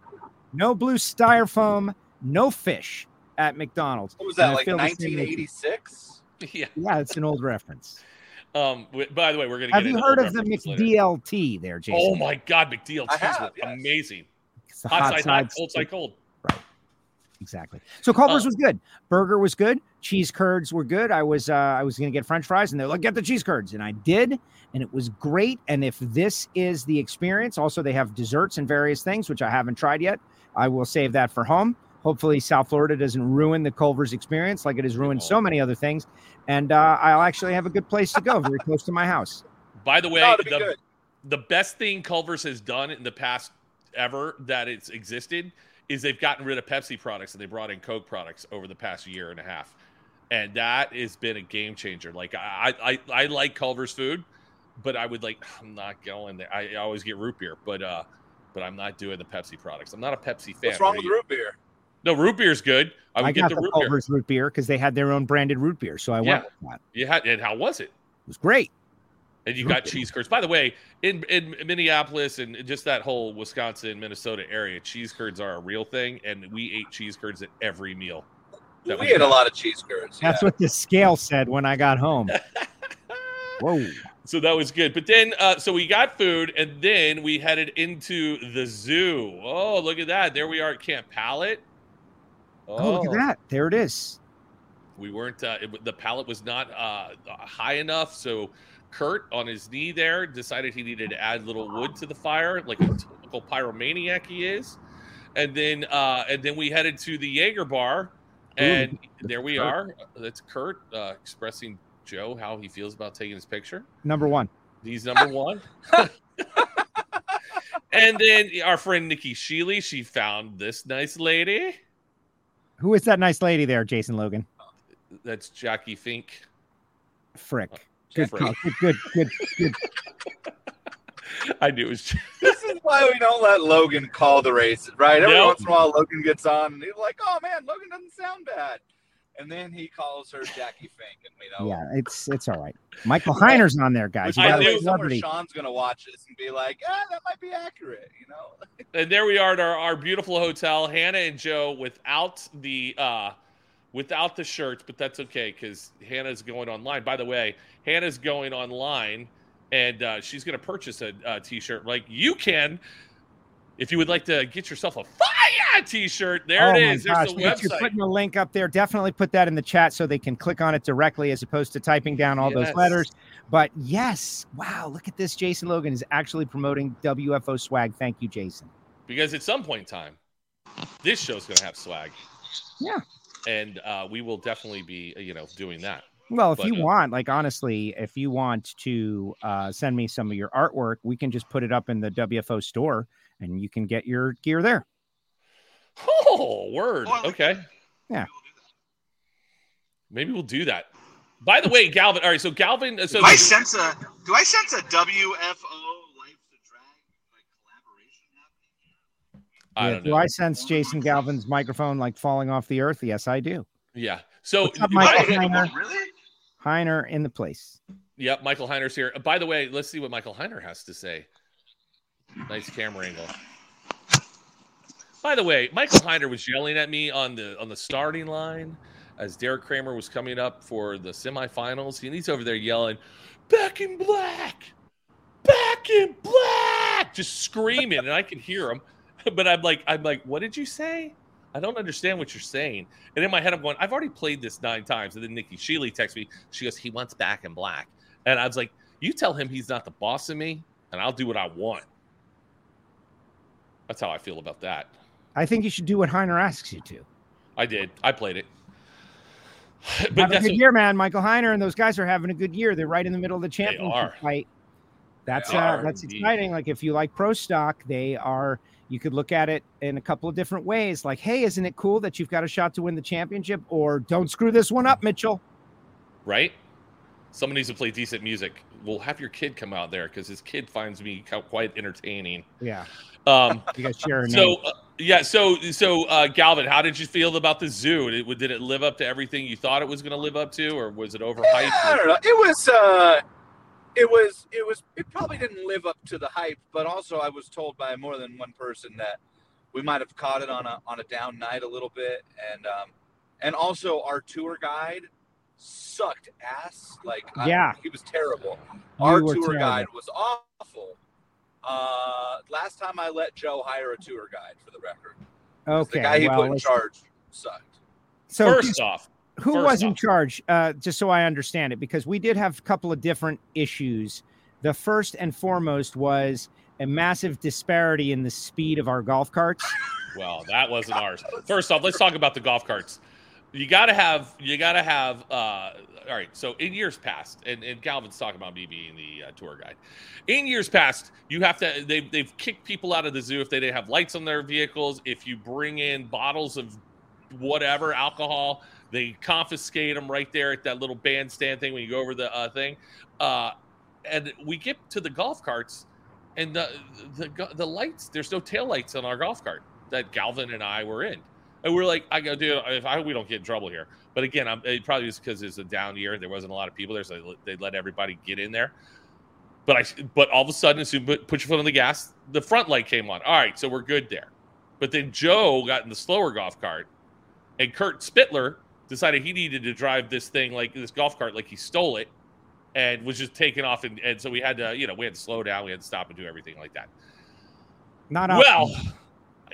Speaker 2: No blue styrofoam, no fish at McDonald's.
Speaker 3: What was that,
Speaker 2: I
Speaker 3: like
Speaker 2: feel the same way.
Speaker 3: 1986? (laughs)
Speaker 1: Yeah.
Speaker 2: Yeah, it's an old reference.
Speaker 1: Um. w- By the way, we're gonna
Speaker 2: Have
Speaker 1: get
Speaker 2: you heard of the
Speaker 1: references later.
Speaker 2: McDLT there, Jason?
Speaker 1: Oh my God, McDLT
Speaker 3: I
Speaker 1: cheese
Speaker 3: have,
Speaker 1: was
Speaker 3: yes.
Speaker 1: amazing.
Speaker 2: It's the
Speaker 1: Hot, side hot, cold side cold. Right.
Speaker 2: Exactly. So Culver's
Speaker 1: Oh.
Speaker 2: was good. Burger was good. Cheese curds were good. I was uh, I was gonna get French fries, and they're like, get the cheese curds, and I did, and it was great. And if this is the experience, also they have desserts and various things which I haven't tried yet. I will save that for home. Hopefully, South Florida doesn't ruin the Culver's experience like it has ruined so many other things. And uh, I'll actually have a good place to go, very close to my house. (laughs)
Speaker 1: By the way,
Speaker 3: No,
Speaker 1: the,
Speaker 3: good.
Speaker 1: the best thing Culver's has done in the past ever that it's existed is they've gotten rid of Pepsi products and they brought in Coke products over the past year and a half, and that has been a game changer. Like I, I, I like Culver's food, but I would like (sighs) I'm not going there. I, I always get root beer, but uh, but I'm not doing the Pepsi products. I'm not a Pepsi fan.
Speaker 3: What's wrong with root beer?
Speaker 1: No, root beer's good. I
Speaker 2: I,
Speaker 1: would get
Speaker 2: got
Speaker 1: the
Speaker 2: the,
Speaker 1: root beer.
Speaker 2: Culver's root beer because they had their own branded root beer, so I
Speaker 1: Yeah.
Speaker 2: went with that.
Speaker 1: You had, and how was it?
Speaker 2: It was great.
Speaker 1: And you
Speaker 2: Root
Speaker 1: got
Speaker 2: beer.
Speaker 1: cheese curds. By the way, in, in Minneapolis and just that whole Wisconsin, Minnesota area, cheese curds are a real thing, and we ate cheese curds at every meal. That
Speaker 3: we
Speaker 1: was
Speaker 3: ate a lot of cheese curds.
Speaker 2: That's
Speaker 3: yeah.
Speaker 2: what the scale said when I got home. (laughs) Whoa.
Speaker 1: So that was good. But then, uh, so we got food, and then we headed into the zoo. Oh, look at that! There we are at Camp Pallet.
Speaker 2: Oh, look at that. There it is.
Speaker 1: We weren't. Uh, it, the pallet was not uh, high enough, so Kurt on his knee there decided he needed to add little wood to the fire, like a typical pyromaniac he is. And then, uh, and then we headed to the Jaeger bar, and there we
Speaker 2: Kurt.
Speaker 1: are. That's Kurt uh, expressing Joe how he feels about taking his picture.
Speaker 2: Number one.
Speaker 1: He's number one. (laughs) and then our friend Nikki Sheely, she found this nice lady.
Speaker 2: Who is that nice lady there, Jason Logan?
Speaker 1: That's Jackie Fink.
Speaker 2: Frick. Uh, good,
Speaker 1: Frick.
Speaker 2: call. good, good, good, good. (laughs)
Speaker 1: I knew it was.
Speaker 3: This is why we don't let Logan call the races, right? Every
Speaker 1: No.
Speaker 3: once in a while, Logan gets on and he's like, "Oh man, Logan doesn't sound bad," and then he calls her Jackie Fink, and we know.
Speaker 2: Yeah, it's it's all right. Michael Heiner's on there, guys.
Speaker 3: Which,
Speaker 2: You
Speaker 1: I
Speaker 3: by
Speaker 2: got
Speaker 3: the
Speaker 2: a
Speaker 1: knew-
Speaker 3: somewhere. Sean's gonna watch this and be like, "Ah, that might be accurate," you know. (laughs)
Speaker 1: and there we are at our, our beautiful hotel hannah and joe without the uh without the shirts but that's okay because hannah's going online by the way hannah's going online and uh, she's going to purchase a, a t-shirt like you can if you would like to get yourself a fire t-shirt there
Speaker 2: oh
Speaker 1: it
Speaker 2: gosh,
Speaker 1: there's the
Speaker 2: look, You're
Speaker 1: website
Speaker 2: putting a link up there. Definitely put that in the chat so they can click on it directly as opposed to typing down all
Speaker 1: Yes.
Speaker 2: those letters. But yes, wow, look at this. Jason Logan is actually promoting WFO swag. Thank you, Jason.
Speaker 1: because at some point in time this show's going to have swag
Speaker 2: Yeah.
Speaker 1: and uh, we will definitely be uh, you know doing that
Speaker 2: Well, if
Speaker 1: But,
Speaker 2: you
Speaker 1: uh,
Speaker 2: want, like honestly, if you want to uh, send me some of your artwork, we can just put it up in the WFO store and you can get your gear there.
Speaker 1: oh word
Speaker 4: I like
Speaker 1: okay
Speaker 2: Yeah.
Speaker 1: Maybe we'll do that. By the way, Galvin. All right, so Galvin. Uh, so
Speaker 4: do I sense a do I sense a WFO Life's a Drag like collaboration happening?
Speaker 1: I
Speaker 2: Yeah,
Speaker 1: don't
Speaker 2: do
Speaker 1: know.
Speaker 2: I sense Jason Galvin's microphone like falling off the earth? Yes, I do.
Speaker 1: Yeah. So
Speaker 2: What's up, Michael
Speaker 4: What?
Speaker 2: Heiner?
Speaker 4: Really?
Speaker 2: Heiner in the place.
Speaker 1: Yep, Michael Heiner's here. Uh, by the way, let's see what Michael Heiner has to say. Nice camera angle. By the way, Michael Heiner was yelling at me on the on the starting line as Deric Kramer was coming up for the semifinals. And he's over there yelling, "Back in black, back in black!" Just screaming, and I can hear him. (laughs) But I'm like, I'm like, what did you say? I don't understand what you're saying. And in my head, I'm going, I've already played this nine times. And then Nikki Sheely texts me. She goes, he wants back in black. And I was like, you tell him he's not the boss of me, and I'll do what I want. That's how I feel about that.
Speaker 2: I think you should do what Heiner asks you to.
Speaker 1: I did. I played it. (sighs)
Speaker 2: Have
Speaker 1: But
Speaker 2: a good
Speaker 1: what-
Speaker 2: year, man. Michael Heiner and those guys are having a good year. They're right in the middle of the championship fight. That's uh, that's
Speaker 1: indeed.
Speaker 2: exciting. Like if you like pro stock, they are. You could look at it in a couple of different ways. Like, hey, isn't it cool that you've got a shot to win the championship? Or don't screw this one up, Mitchell.
Speaker 1: right? Someone needs to play decent music. We'll have your kid come out there because his kid finds me quite entertaining.
Speaker 2: Yeah,
Speaker 1: Um,
Speaker 2: you guys share
Speaker 1: so uh, yeah, so so uh, Galvin, how did you feel about the zoo? Did it, did it live up to everything you thought it was going to live up to, or was it overhyped?
Speaker 3: I don't know. It was uh it was it was it probably didn't live up to the hype, but also I was told by more than one person that we might have caught it on a on a down night a little bit and um and also our tour guide sucked ass like I-
Speaker 2: Yeah.
Speaker 3: he was terrible
Speaker 2: You
Speaker 3: our tour
Speaker 2: terrible.
Speaker 3: guide was awful uh last time i let joe hire a tour guide for the record.
Speaker 2: Okay,
Speaker 3: the guy he
Speaker 2: well,
Speaker 3: put in charge sucked
Speaker 2: So
Speaker 1: First off,
Speaker 2: who
Speaker 1: first
Speaker 2: was in charge? Uh, just so I understand it, because we did have a couple of different issues. The first and foremost was a massive disparity in the speed of our golf carts.
Speaker 1: well, that wasn't ours. First off, let's talk about the golf carts. You got to have, you got to have. Uh, all right, so in years past, and, and Galvin's talking about me being the uh, tour guide. In years past, you have to. They've they've kicked people out of the zoo if they didn't have lights on their vehicles. If you bring in bottles of whatever alcohol, they confiscate them right there at that little bandstand thing when you go over the uh, thing. Uh, and we get to the golf carts, and the the the lights. There's no tail lights on our golf cart that Galvin and I were in. And we're like, I go, dude, if I hope we don't get in trouble here. But again, I'm, it probably was because it's a down year. There wasn't a lot of people there, so they, let- they let everybody get in there. But I, but all of a sudden, as you put put your foot on the gas, the front light came on. All right, so we're good there. But then Joe got in the slower golf cart, and Kurt Spittler decided he needed to drive this thing like this golf cart like he stole it, and was just taking off. And, and so we had to, you know, we had to slow down, we had to stop and do everything like that.
Speaker 2: Not
Speaker 1: Well,
Speaker 2: optimal.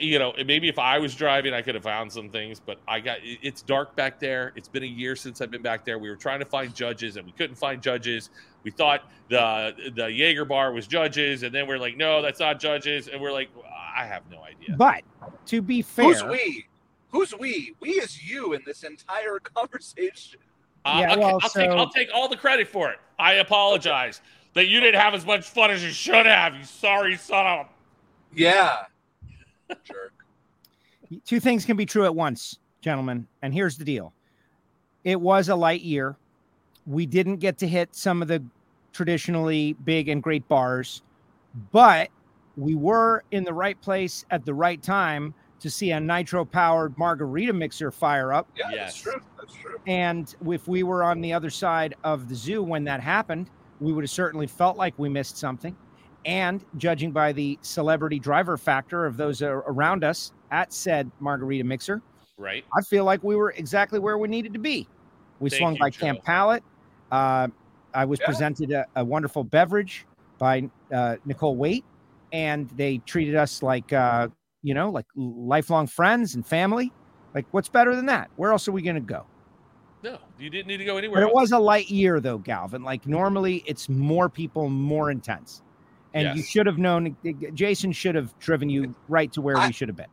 Speaker 1: You know, maybe if I was driving, I could have found some things, but I got it's dark back there. It's been a year since I've been back there. We were trying to find judges and we couldn't find judges. We thought the the Jaeger bar was judges, and then we're like, no, that's not judges, and we're like, I have no idea.
Speaker 2: But to be fair,
Speaker 3: who's we who's we we is you in this entire (laughs) conversation
Speaker 1: Uh,
Speaker 2: Yeah,
Speaker 1: okay,
Speaker 2: well,
Speaker 1: I'll take I'll take all the credit for it. I apologize that you didn't have as much fun as you should have. You sorry son of. a-
Speaker 3: yeah jerk
Speaker 2: two things can be true at once, gentlemen. And here's the deal it was a light year. We didn't get to hit some of the traditionally big and great bars, but we were in the right place at the right time to see a nitro powered margarita mixer fire up.
Speaker 3: yeah
Speaker 1: Yes.
Speaker 3: that's true that's true
Speaker 2: And if we were on the other side of the zoo when that happened, we would have certainly felt like we missed something. And judging by the celebrity driver factor of those around us at said margarita mixer,
Speaker 1: Right.
Speaker 2: I feel like we were exactly where we needed to be. We
Speaker 1: Thank
Speaker 2: swung
Speaker 1: you,
Speaker 2: by
Speaker 1: Joe.
Speaker 2: Camp Pallet. Uh, I was
Speaker 3: Yeah.
Speaker 2: presented a, a wonderful beverage by uh, Nicole Waite, and they treated us like, uh, you know, like lifelong friends and family. Like, what's better than that? Where else are we going to go?
Speaker 1: No, you didn't need to go anywhere.
Speaker 2: But it was a light year, though, Galvin. Like, normally it's more people, more intense. And you should have known, Jason should have driven you right to where
Speaker 3: I-
Speaker 2: we should have been.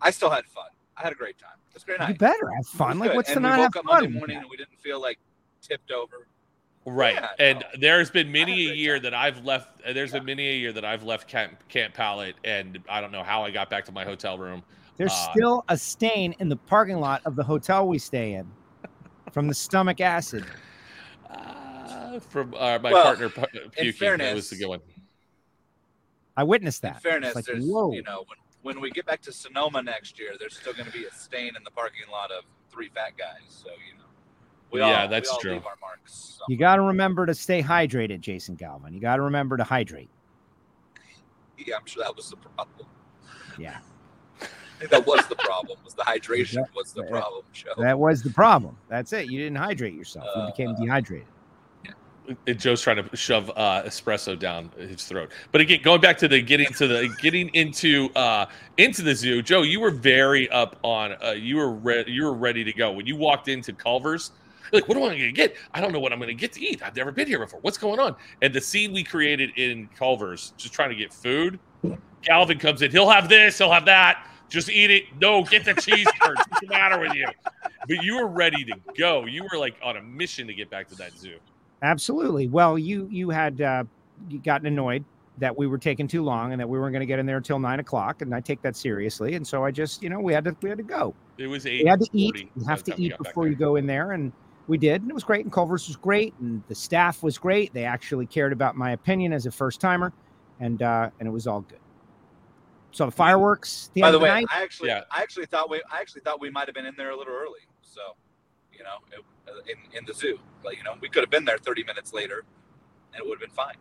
Speaker 3: i still had fun i had a great time it was a great
Speaker 2: You better have fun. Like,
Speaker 3: good.
Speaker 2: what's
Speaker 3: and
Speaker 2: to
Speaker 3: we
Speaker 2: not have
Speaker 3: woke up
Speaker 2: fun?
Speaker 3: monday morning and we didn't feel like tipped over
Speaker 1: Right.
Speaker 3: Yeah,
Speaker 1: and
Speaker 3: no.
Speaker 1: there's been many
Speaker 3: a
Speaker 1: a year
Speaker 3: time.
Speaker 1: that I've left. uh, There's
Speaker 3: Yeah.
Speaker 1: been many a year that I've left Camp, Camp Pallet, and I don't know how I got back to my hotel room.
Speaker 2: There's
Speaker 1: Uh,
Speaker 2: still a stain in the parking lot of the hotel we stay in from the stomach acid. (laughs)
Speaker 1: Uh, from uh, my
Speaker 3: Well,
Speaker 1: partner pu- puking. that was the good one.
Speaker 2: I witnessed that.
Speaker 3: in fairness
Speaker 2: like,
Speaker 3: there's
Speaker 2: whoa.
Speaker 3: you know when, when we get back to sonoma next year there's still going to be a stain in the parking lot of three fat guys so you know we
Speaker 1: Yeah,
Speaker 3: all,
Speaker 1: that's
Speaker 3: we all
Speaker 1: true.
Speaker 3: leave our marks so.
Speaker 2: You got to remember to stay hydrated, Jason Galvin. You got to remember to hydrate.
Speaker 3: yeah i'm sure that was the problem
Speaker 2: Yeah,
Speaker 3: that was the problem. Was the hydration
Speaker 2: That-
Speaker 3: was the
Speaker 2: that-
Speaker 3: problem, Joe?
Speaker 2: that was the problem. That's it. You didn't hydrate yourself. You became
Speaker 3: Uh,
Speaker 2: dehydrated.
Speaker 1: Joe's trying to shove uh, espresso down his throat. But again, going back to the getting to the getting into uh, into the zoo, Joe, you were very up on. Uh, you were re- you were ready to go when you walked into Culver's. Like, what am I going to get? I don't know what I'm going to get to eat. I've never been here before. What's going on? And the scene we created in Culver's, just trying to get food. Galvin comes in. He'll have this. He'll have that. Just eat it. No, get the cheese curds. What's the matter with you? But you were ready to go. You were like on a mission to get back to that zoo.
Speaker 2: Absolutely. Well, you you had uh, you gotten annoyed that we were taking too long and that we weren't going to get in there until nine o'clock, and I take that seriously. And so I just, you know, we had to we had to go.
Speaker 1: It was eight.
Speaker 2: We had to eat. You have to eat before you go in there, and we did, and it was great. And Culver's was great, and the staff was great. They actually cared about my opinion as a first timer, and uh, and it was all good. So the fireworks. The
Speaker 3: By the
Speaker 2: end of
Speaker 3: way,
Speaker 2: night,
Speaker 3: I actually,
Speaker 1: Yeah.
Speaker 3: I actually thought we, I actually thought we might have been in there a little early. So, you know, it, in in the zoo, like you know, we could have been there 30 minutes later, and it would have been fine.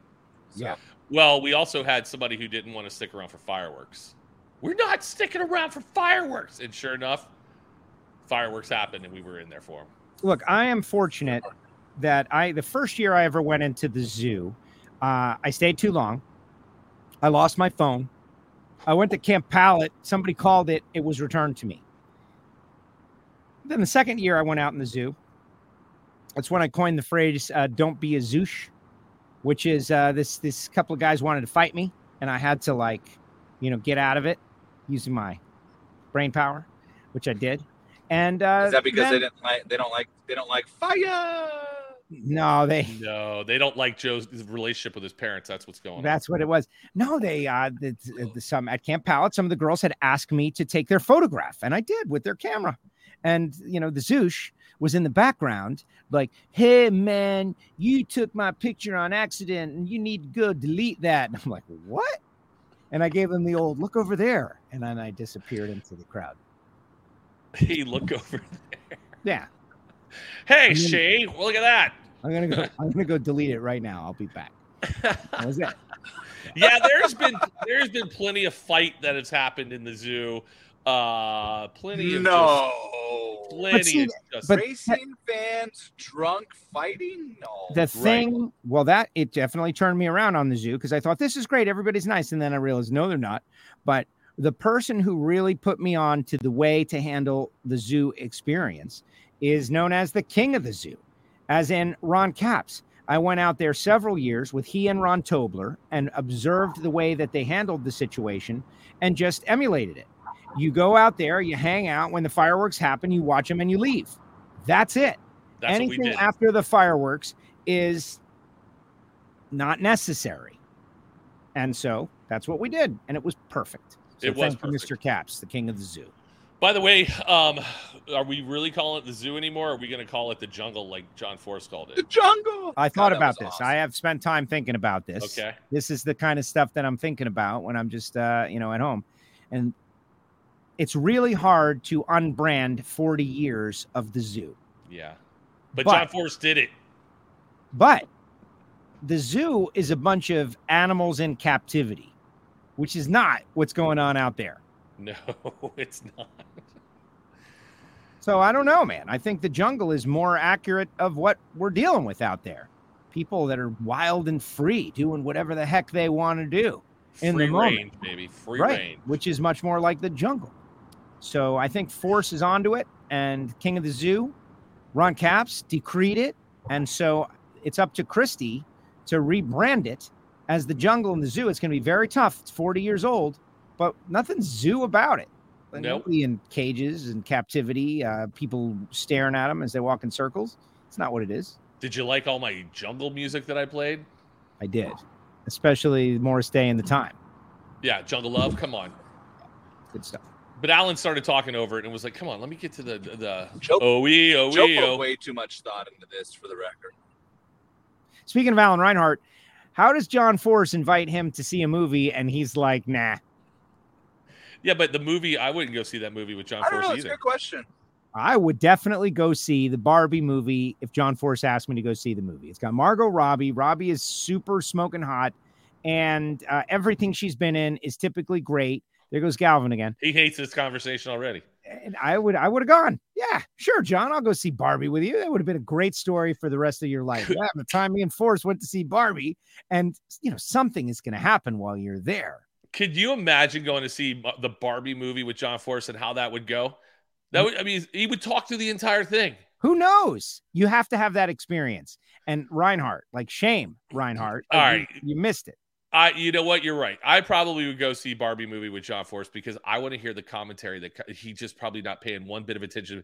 Speaker 3: So,
Speaker 2: Yeah.
Speaker 1: Well, we also had somebody who didn't want to stick around for fireworks. We're not sticking around for fireworks. And sure enough, fireworks happened and we were in there for them.
Speaker 2: look, I am fortunate that I the first year I ever went into the zoo, uh, I stayed too long. I lost my phone. I went to Camp Pallet. Somebody called it. It was returned to me. Then the second year I went out in the zoo. That's when I coined the phrase uh, "Don't be a zoosh," which is uh, this this couple of guys wanted to fight me, and I had to like, you know, get out of it using my brain power, which I did. And uh,
Speaker 3: Is that because
Speaker 2: then-
Speaker 3: they didn't like, they don't like, they don't like fire?
Speaker 2: No, they.
Speaker 1: No, they don't like Joe's relationship with his parents. That's what's going on.
Speaker 2: That's what it was. No, they uh the, the some at Camp Pallet, some of the girls had asked me to take their photograph, and I did with their camera. And you know, the Zoosh was in the background, like, hey man, you took my picture on accident and you need to go delete that. And I'm like, what? And I gave him the old look over there, and then I disappeared into the crowd. (laughs)
Speaker 1: He look over. There.
Speaker 2: Yeah.
Speaker 1: Hey,
Speaker 2: I mean-
Speaker 1: Shane, well, look at that.
Speaker 2: I'm gonna go, (laughs) I'm gonna go delete it right now. I'll be back. That was it. (laughs)
Speaker 1: yeah, there's been there's been plenty of fight that has happened in the zoo. Uh, plenty of
Speaker 3: No.
Speaker 1: just, plenty
Speaker 2: see,
Speaker 1: of just,
Speaker 2: but-
Speaker 3: Racing fans drunk fighting? No.
Speaker 2: the thing well that it definitely turned me around on the zoo because i thought this is great everybody's nice and then i realized no they're not but the person who really put me on to the way to handle the zoo experience is known as the king of the zoo as in ron capps i went out there several years with he and ron tobler and observed the way that they handled the situation and just emulated it you go out there you hang out when the fireworks happen you watch them and you leave that's it
Speaker 1: that's what we
Speaker 2: anything
Speaker 1: did.
Speaker 2: after the fireworks is not necessary. And so that's what we did. And it was perfect. So
Speaker 1: It was
Speaker 2: thank you, Mr. Capps, the king of the zoo.
Speaker 1: By the way, um, are we really calling it the zoo anymore? Or are we going to call it the jungle like John Force called it?
Speaker 3: The jungle.
Speaker 2: I thought
Speaker 3: that
Speaker 2: about this.
Speaker 3: awesome.
Speaker 2: I have spent time thinking about this.
Speaker 1: Okay.
Speaker 2: This is the kind of stuff that I'm thinking about when I'm just uh, you know, at home. And it's really hard to unbrand 40 years of the zoo.
Speaker 1: Yeah. But,
Speaker 2: But-
Speaker 1: John Force did it.
Speaker 2: But the zoo is a bunch of animals in captivity, which is not what's going on out there.
Speaker 1: No, (laughs) it's not.
Speaker 2: So I don't know, man. I think the jungle is more accurate of what we're dealing with out there. People that are wild and free, doing whatever the heck they want to do, In the
Speaker 1: Free
Speaker 2: moment.
Speaker 1: range, baby. Free
Speaker 2: right?
Speaker 1: range.
Speaker 2: Which is much more like the jungle. So I think Force is onto it, and King of the Zoo, Ron Capps decreed it, and so it's up to Christie to rebrand it as the jungle and the zoo. It's going to be very tough. It's 40 years old, but nothing zoo about it.
Speaker 1: Nope.
Speaker 2: Nobody in cages and captivity, uh, people staring at them as they walk in circles. It's not what it is.
Speaker 1: Did you like all my jungle music that I played?
Speaker 2: I did, especially Morris Day and the Time.
Speaker 1: Yeah, Jungle Love. Come on.
Speaker 2: Good stuff.
Speaker 1: But Alan started talking over it and was like, "Come on, let me get to the the
Speaker 3: Joe,
Speaker 1: oh we oh
Speaker 3: Joe put
Speaker 1: oh."
Speaker 3: way too much thought into this for the record.
Speaker 2: Speaking of Alan Reinhart, how does John Force invite him to see a movie and he's like, nah,
Speaker 1: Yeah, but the movie I wouldn't go see that movie with John
Speaker 3: I don't know.
Speaker 1: Force
Speaker 3: It's a
Speaker 1: either.
Speaker 3: good question.
Speaker 2: I would definitely go see the Barbie movie if John Force asked me to go see the movie. It's got Margot Robbie. Robbie is super smoking hot, and uh, everything she's been in is typically great. There goes Galvin again.
Speaker 1: He hates this conversation already.
Speaker 2: And I would, I would have gone. Yeah, sure, John. I'll go see Barbie with you. That would have been a great story for the rest of your life. (laughs) Yeah, the time me and Force went to see Barbie, and you know something is going to happen while you're there.
Speaker 1: Could you imagine going to see the Barbie movie with John Force and how that would go? That hmm? would, I mean, he would talk through the entire thing.
Speaker 2: Who knows? You have to have that experience. And Reinhart, like shame, Reinhart.
Speaker 1: All right.
Speaker 2: you, you missed it.
Speaker 1: I, you know what? You're right. I probably would go see Barbie movie with John Force because I want to hear the commentary that he just probably not paying one bit of attention.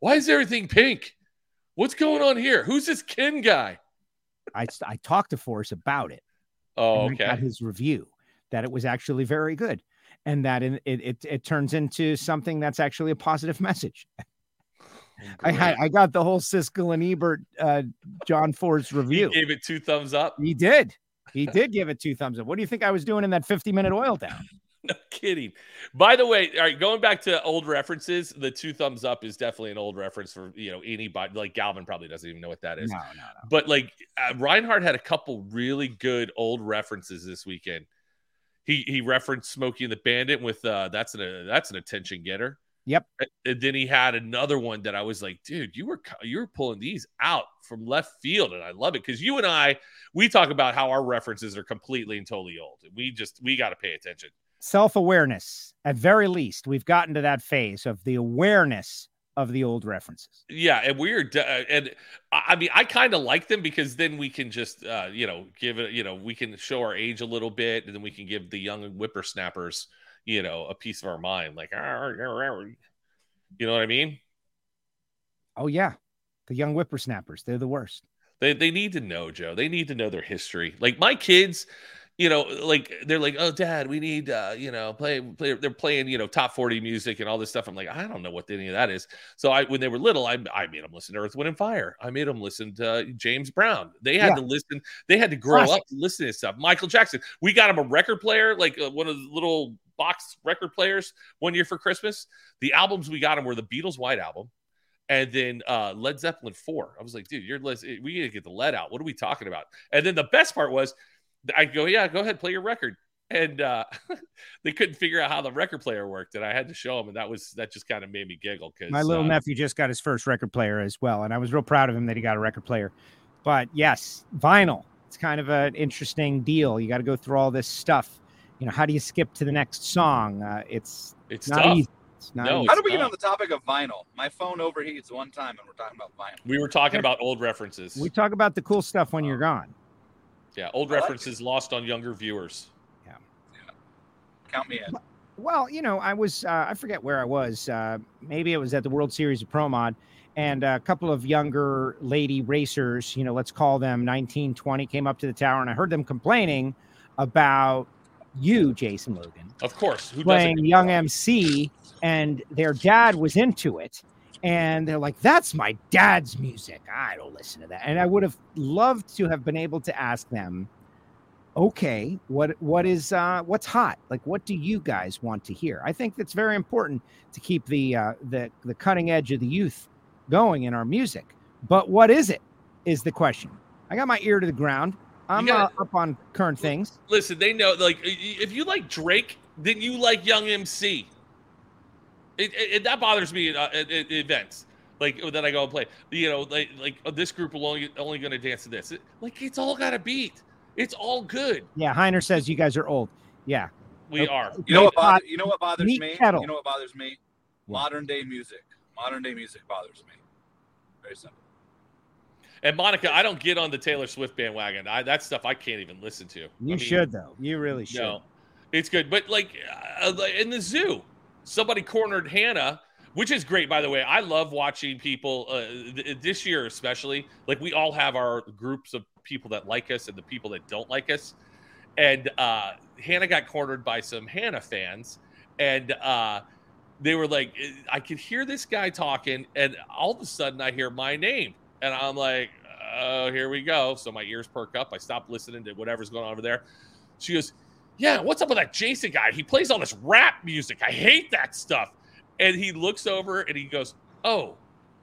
Speaker 1: Why is everything pink? What's going on here? Who's this Ken guy?
Speaker 2: I I talked to Force about it.
Speaker 1: Oh,
Speaker 2: and I got his review that it was actually very good, and that in, it, it it turns into something that's actually a positive message. I had I got the whole Siskel and Ebert uh, John
Speaker 1: Force
Speaker 2: review.
Speaker 1: He gave it two thumbs up.
Speaker 2: He did. He did give it two thumbs up. What do you think I was doing in that 50 minute oil down? (laughs)
Speaker 1: No kidding. By the way, all right, going back to old references, the two thumbs up is definitely an old reference for you know anybody. Like Galvin probably doesn't even know what that is.
Speaker 2: No, no, no.
Speaker 1: But like uh, Reinhart had a couple really good old references this weekend. He he referenced Smokey and the Bandit with uh that's an that's an attention getter.
Speaker 2: Yep.
Speaker 1: And then he had another one that I was like, dude, you were you were pulling these out from left field, and I love it because you and I we talk about how our references are completely and totally old. We just we got to pay attention.
Speaker 2: Self awareness, at very least, we've gotten to that phase of the awareness of the old references.
Speaker 1: Yeah, and we're uh, and I I mean I kind of like them because then we can just uh, you know give it you know we can show our age a little bit and then we can give the young whippersnappers you know a piece of our mind like you know what I mean?
Speaker 2: Oh, yeah. The young whippersnappers, they're the worst.
Speaker 1: They they need to know Joe. They need to know their history. Like my kids, you know, like they're like, oh, dad, we need, uh, you know, play, play. They're playing, you know, top forty music and all this stuff. I'm like, I don't know what any of that is. So I, when they were little, I, I made them listen to Earth, Wind, and Fire. I made them listen to James Brown. They had
Speaker 2: Yeah.
Speaker 1: to listen. They had to grow
Speaker 2: Classic.
Speaker 1: up listening to stuff. Michael Jackson. We got him a record player, like uh, one of the little box record players, one year for Christmas. The albums we got him were the Beatles' White Album and then uh Led Zeppelin 4. I was like, dude, you're we gotta get the lead out. What are we talking about? And then the best part was I go, yeah, go ahead, play your record. And uh (laughs) they couldn't figure out how the record player worked, and I had to show them, and that was that just kind of made me giggle because
Speaker 2: My little
Speaker 1: uh,
Speaker 2: nephew just got his first record player as well, and I was real proud of him that he got a record player. But yes, vinyl. It's kind of an interesting deal. You got to go through all this stuff. You know, how do you skip to the next song? Uh, it's
Speaker 1: it's
Speaker 2: not
Speaker 1: tough.
Speaker 2: easy. It's not
Speaker 1: No,
Speaker 2: easy.
Speaker 3: How
Speaker 1: do
Speaker 3: did we get on the topic of vinyl? My phone overheats one time, and we're talking about vinyl.
Speaker 1: We were talking about old references.
Speaker 2: We talk about the cool stuff when you're gone.
Speaker 1: yeah, old
Speaker 3: I like
Speaker 1: references lost on younger viewers. Yeah.
Speaker 3: Count me in.
Speaker 2: Well, you know, I was, uh, I forget where I was. Uh, maybe it was at the World Series of Pro Mod, and a couple of younger lady racers, you know, let's call them 19, 20, came up to the tower, and I heard them complaining about you, Jason Logan,
Speaker 1: Of course, who
Speaker 2: playing
Speaker 1: doesn't?
Speaker 2: Young MC, and their dad was into it. And they're like, that's my dad's music. I don't listen to that. And I would have loved to have been able to ask them, okay, what what is uh what's hot? Like what do you guys want to hear? I think that's very important to keep the uh the the cutting edge of the youth going in our music. But what is it? Is the question. I got my ear to the ground. I'm
Speaker 1: gotta-
Speaker 2: uh, up on current things.
Speaker 1: Listen, they know like i- i- if you like Drake, then you like Young MC. It, it, it- that bothers me at, uh, at, at events like that I go and play. You know, like like oh, this group will only only going to dance to this. It- like it's all got a beat. It's all good.
Speaker 2: Yeah, Heiner says you guys are old. Yeah.
Speaker 1: We
Speaker 2: Okay.
Speaker 1: are.
Speaker 3: You know what?
Speaker 2: Great
Speaker 3: Bother, you know what bothers
Speaker 2: meat
Speaker 3: me?
Speaker 2: kettle.
Speaker 3: You know what bothers me? Modern day music. Modern day music bothers me. Very simple.
Speaker 1: And Monica, I don't get on the Taylor Swift bandwagon. I, that stuff I can't even listen to. I
Speaker 2: You
Speaker 1: mean,
Speaker 2: should though. You really should.
Speaker 1: No, it's good. But like uh, in the zoo, somebody cornered Hannah, which is great, by the way. I love watching people uh, th- this year, especially. Like we all have our groups of people that like us and the people that don't like us. And uh, Hannah got cornered by some Hannah fans, and uh, they were like, I could hear this guy talking, and all of a sudden I hear my name, and I'm like, oh, here we go. So my ears perk up. I stop listening to whatever's going on over there. She goes, yeah, what's up with that Jason guy? He plays all this rap music. I hate that stuff. And he looks over and he goes, oh,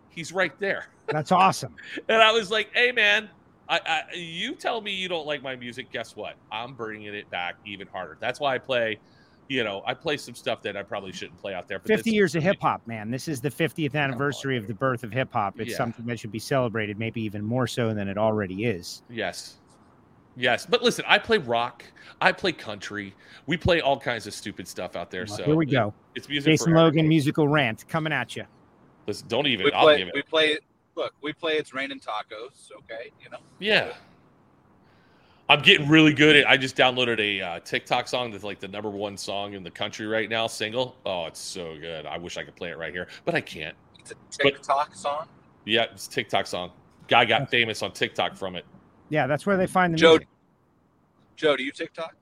Speaker 1: he's right there. (laughs)
Speaker 2: That's awesome.
Speaker 1: And I was like, hey, man, I, I, you tell me you don't like my music. Guess what? I'm bringing it back even harder. That's why I play, you know, I play some stuff that I probably shouldn't play out there. But
Speaker 2: 50 years of hip hop, man. This is the 50th anniversary of the birth of hip hop. It's
Speaker 1: Yeah.
Speaker 2: something that should be celebrated, maybe even more so than it already is.
Speaker 1: Yes. Yes. But listen, I play rock. I play country. We play all kinds of stupid stuff out there.
Speaker 2: Well,
Speaker 1: So
Speaker 2: here we go.
Speaker 1: It's music.
Speaker 2: Jason
Speaker 1: for
Speaker 2: Logan
Speaker 1: everybody.
Speaker 2: musical rant coming at you.
Speaker 1: Listen, don't even.
Speaker 3: We
Speaker 1: I'll
Speaker 3: play.
Speaker 1: give it.
Speaker 3: We play. look, we play it's raining tacos. Okay, you know.
Speaker 1: Yeah. I'm getting really good at. I just downloaded a uh, TikTok song that's like the number one song in the country right now, single. Oh, it's so good. I wish I could play it right here, but I can't.
Speaker 3: It's a TikTok song.
Speaker 1: Yeah, it's a TikTok song. Guy got famous on TikTok from it.
Speaker 2: Yeah, that's where they find the
Speaker 3: Joe,
Speaker 2: music.
Speaker 3: Joe, do you TikTok?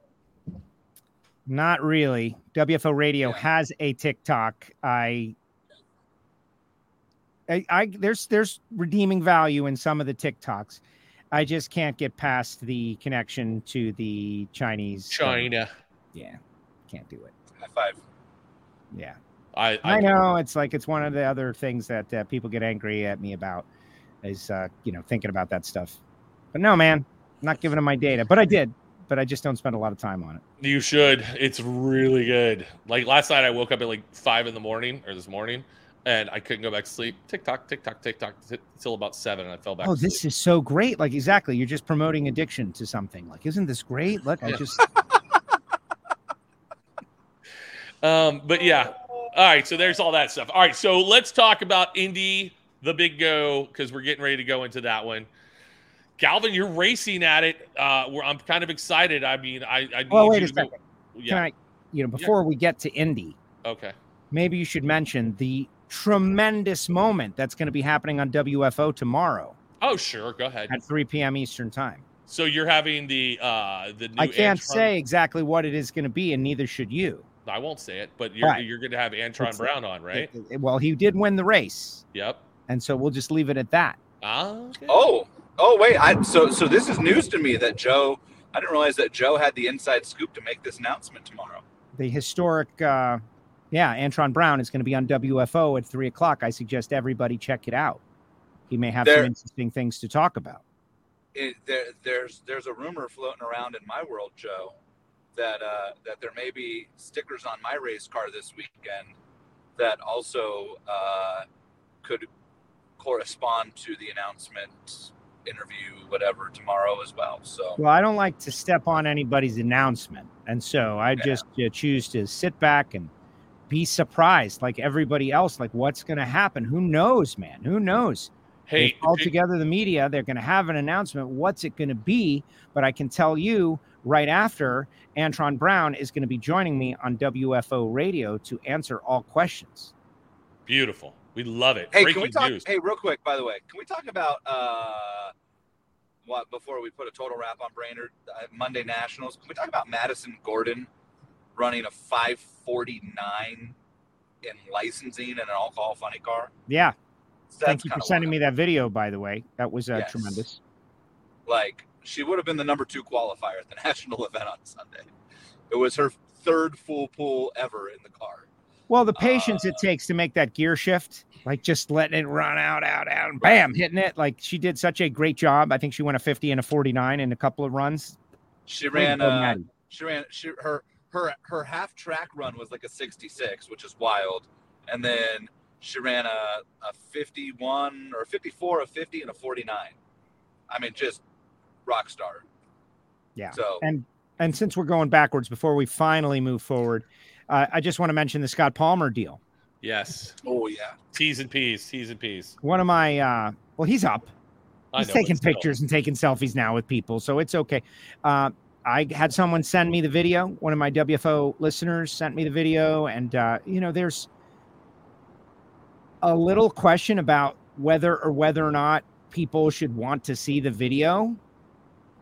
Speaker 2: Not really. WFO Radio
Speaker 3: Yeah.
Speaker 2: has a TikTok. I, I, I there's there's redeeming value in some of the TikToks. I just can't get past the connection to the Chinese.
Speaker 1: China.
Speaker 2: yeah, can't do it.
Speaker 3: High five.
Speaker 2: Yeah,
Speaker 1: I,
Speaker 2: I know. It's like it's one of the other things that uh, people get angry at me about is uh, you know thinking about that stuff. But no, man, I'm not giving them my data. But I did. But I just don't spend a lot of time on it.
Speaker 1: You should. It's really good. Like last night, I woke up at like five in the morning or this morning, and I couldn't go back to sleep. TikTok, TikTok, TikTok t- till about seven, and I fell back.
Speaker 2: Oh, this
Speaker 1: sleep.
Speaker 2: is so great. Like, exactly. You're just promoting addiction to something. Like, isn't this great? Look, I
Speaker 1: Yeah.
Speaker 2: just, (laughs)
Speaker 1: Um, but yeah. All right. So there's all that stuff. All right. So let's talk about Indy, the big go, because we're getting ready to go into that one. Galvin, you're racing at it. Uh, where I'm kind of excited. I mean, I, I
Speaker 2: well, wait
Speaker 1: you
Speaker 2: a
Speaker 1: go-
Speaker 2: second. Can
Speaker 1: Yeah.
Speaker 2: I, you know, before we get to Indy,
Speaker 1: Okay.
Speaker 2: maybe you should mention the tremendous moment that's going to be happening on WFO tomorrow
Speaker 1: Oh, sure. Go ahead.
Speaker 2: at 3 p.m. Eastern time.
Speaker 1: So you're having the uh the new
Speaker 2: I can't
Speaker 1: Antron-
Speaker 2: say exactly what it is going to be, and neither should you.
Speaker 1: I won't say it, but you're
Speaker 2: Right.
Speaker 1: you're going to have Antron
Speaker 2: It's-
Speaker 1: Brown on, right?
Speaker 2: It- it- well, he did win the race,
Speaker 1: Yep.
Speaker 2: and so we'll just leave it at that.
Speaker 1: Okay.
Speaker 3: Oh, oh wait. I so so this is news to me that Joe. I didn't realize that Joe had the inside scoop to make this announcement tomorrow.
Speaker 2: The historic, uh, yeah, Antron Brown is going to be on WFO at three o'clock. I suggest everybody check it out. He may have
Speaker 3: There-
Speaker 2: some interesting things to talk about.
Speaker 3: It, there, there's there's a rumor floating around in my world, Joe, that uh, that there may be stickers on my race car this weekend that also uh, could correspond to the announcement interview, whatever, tomorrow as well. So
Speaker 2: Well, I don't like to step on anybody's announcement. And so I
Speaker 3: Yeah.
Speaker 2: just uh, choose to sit back and be surprised like everybody else. Like, what's going to happen? Who knows, man? Who knows?
Speaker 1: Hey,
Speaker 2: all together the media. They're going to have an announcement. What's it going to be? But I can tell you right after, Antron Brown is going to be joining me on WFO radio to answer all questions.
Speaker 1: beautiful. We love it.
Speaker 3: Hey,
Speaker 1: Breaking
Speaker 3: can we talk?
Speaker 1: news.
Speaker 3: Hey, real quick, by the way, can we talk about uh, what before we put a total wrap on Brainerd uh, Monday Nationals? Can we talk about Madison Gordon running a 549 in licensing and an alcohol funny car?
Speaker 2: Yeah. Thank you for sending me that video, by the way. That was uh,
Speaker 3: Yes.
Speaker 2: tremendous.
Speaker 3: Like she would have been the number two qualifier at the (laughs) national event on Sunday. It was her third full pull ever in the car.
Speaker 2: Well, the patience it
Speaker 3: Uh,
Speaker 2: takes to make that gear shift, like just letting it run out, out, out, and bam, hitting it. Like she did such a great job. I think she went a 50 and a 49 in a couple of runs.
Speaker 3: She ran. Uh, she ran. She her her her half track run was like a 66, which is wild, and then she ran a a 51 or 54, a 50, and a 49. I mean, just rock star.
Speaker 2: Yeah.
Speaker 3: So
Speaker 2: And and since we're going backwards before we finally move forward, uh, I just want to mention the Scott Palmer deal.
Speaker 1: Yes.
Speaker 3: oh yeah,
Speaker 1: T's and P's. T's and P's.
Speaker 2: One of my uh, well, he's up.
Speaker 1: I
Speaker 2: He's
Speaker 1: know,
Speaker 2: taking
Speaker 1: but still.
Speaker 2: pictures and taking selfies now with people, so it's okay. Uh, I had someone send me the video. One of my WFO listeners sent me the video, and uh, you know, there's a little question about whether or whether or not people should want to see the video,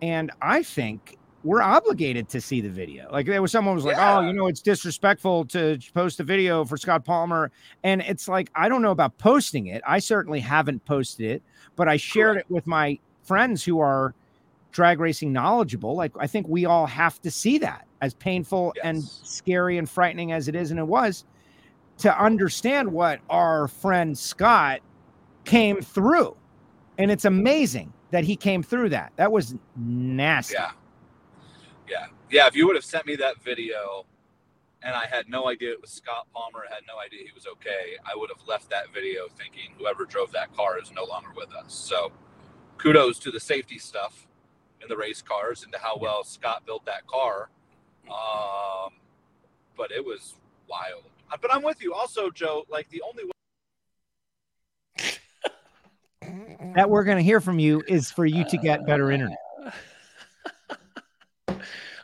Speaker 2: and I think we're obligated to see the video. Like there was someone was like, "Oh, you know, it's disrespectful to post a video for Scott Palmer," and it's like I don't know about posting it. I certainly haven't posted it, but I shared it with my friends who are drag racing knowledgeable. Like I think we all have to see that, as painful and scary and frightening as it is, and it was, to understand what our friend Scott came through, and it's amazing that he came through that. That was nasty.
Speaker 3: yeah, yeah, yeah. If you would have sent me that video, and I had no idea it was Scott Palmer, had no idea he was okay, I would have left that video thinking whoever drove that car is no longer with us. So, kudos to the safety stuff in the race cars and to how well Scott built that car. Um, but it was wild. Uh, But I'm with you. Also, Joe, like the only way (laughs)
Speaker 2: that we're going to hear from you is for you to get better internet. (laughs)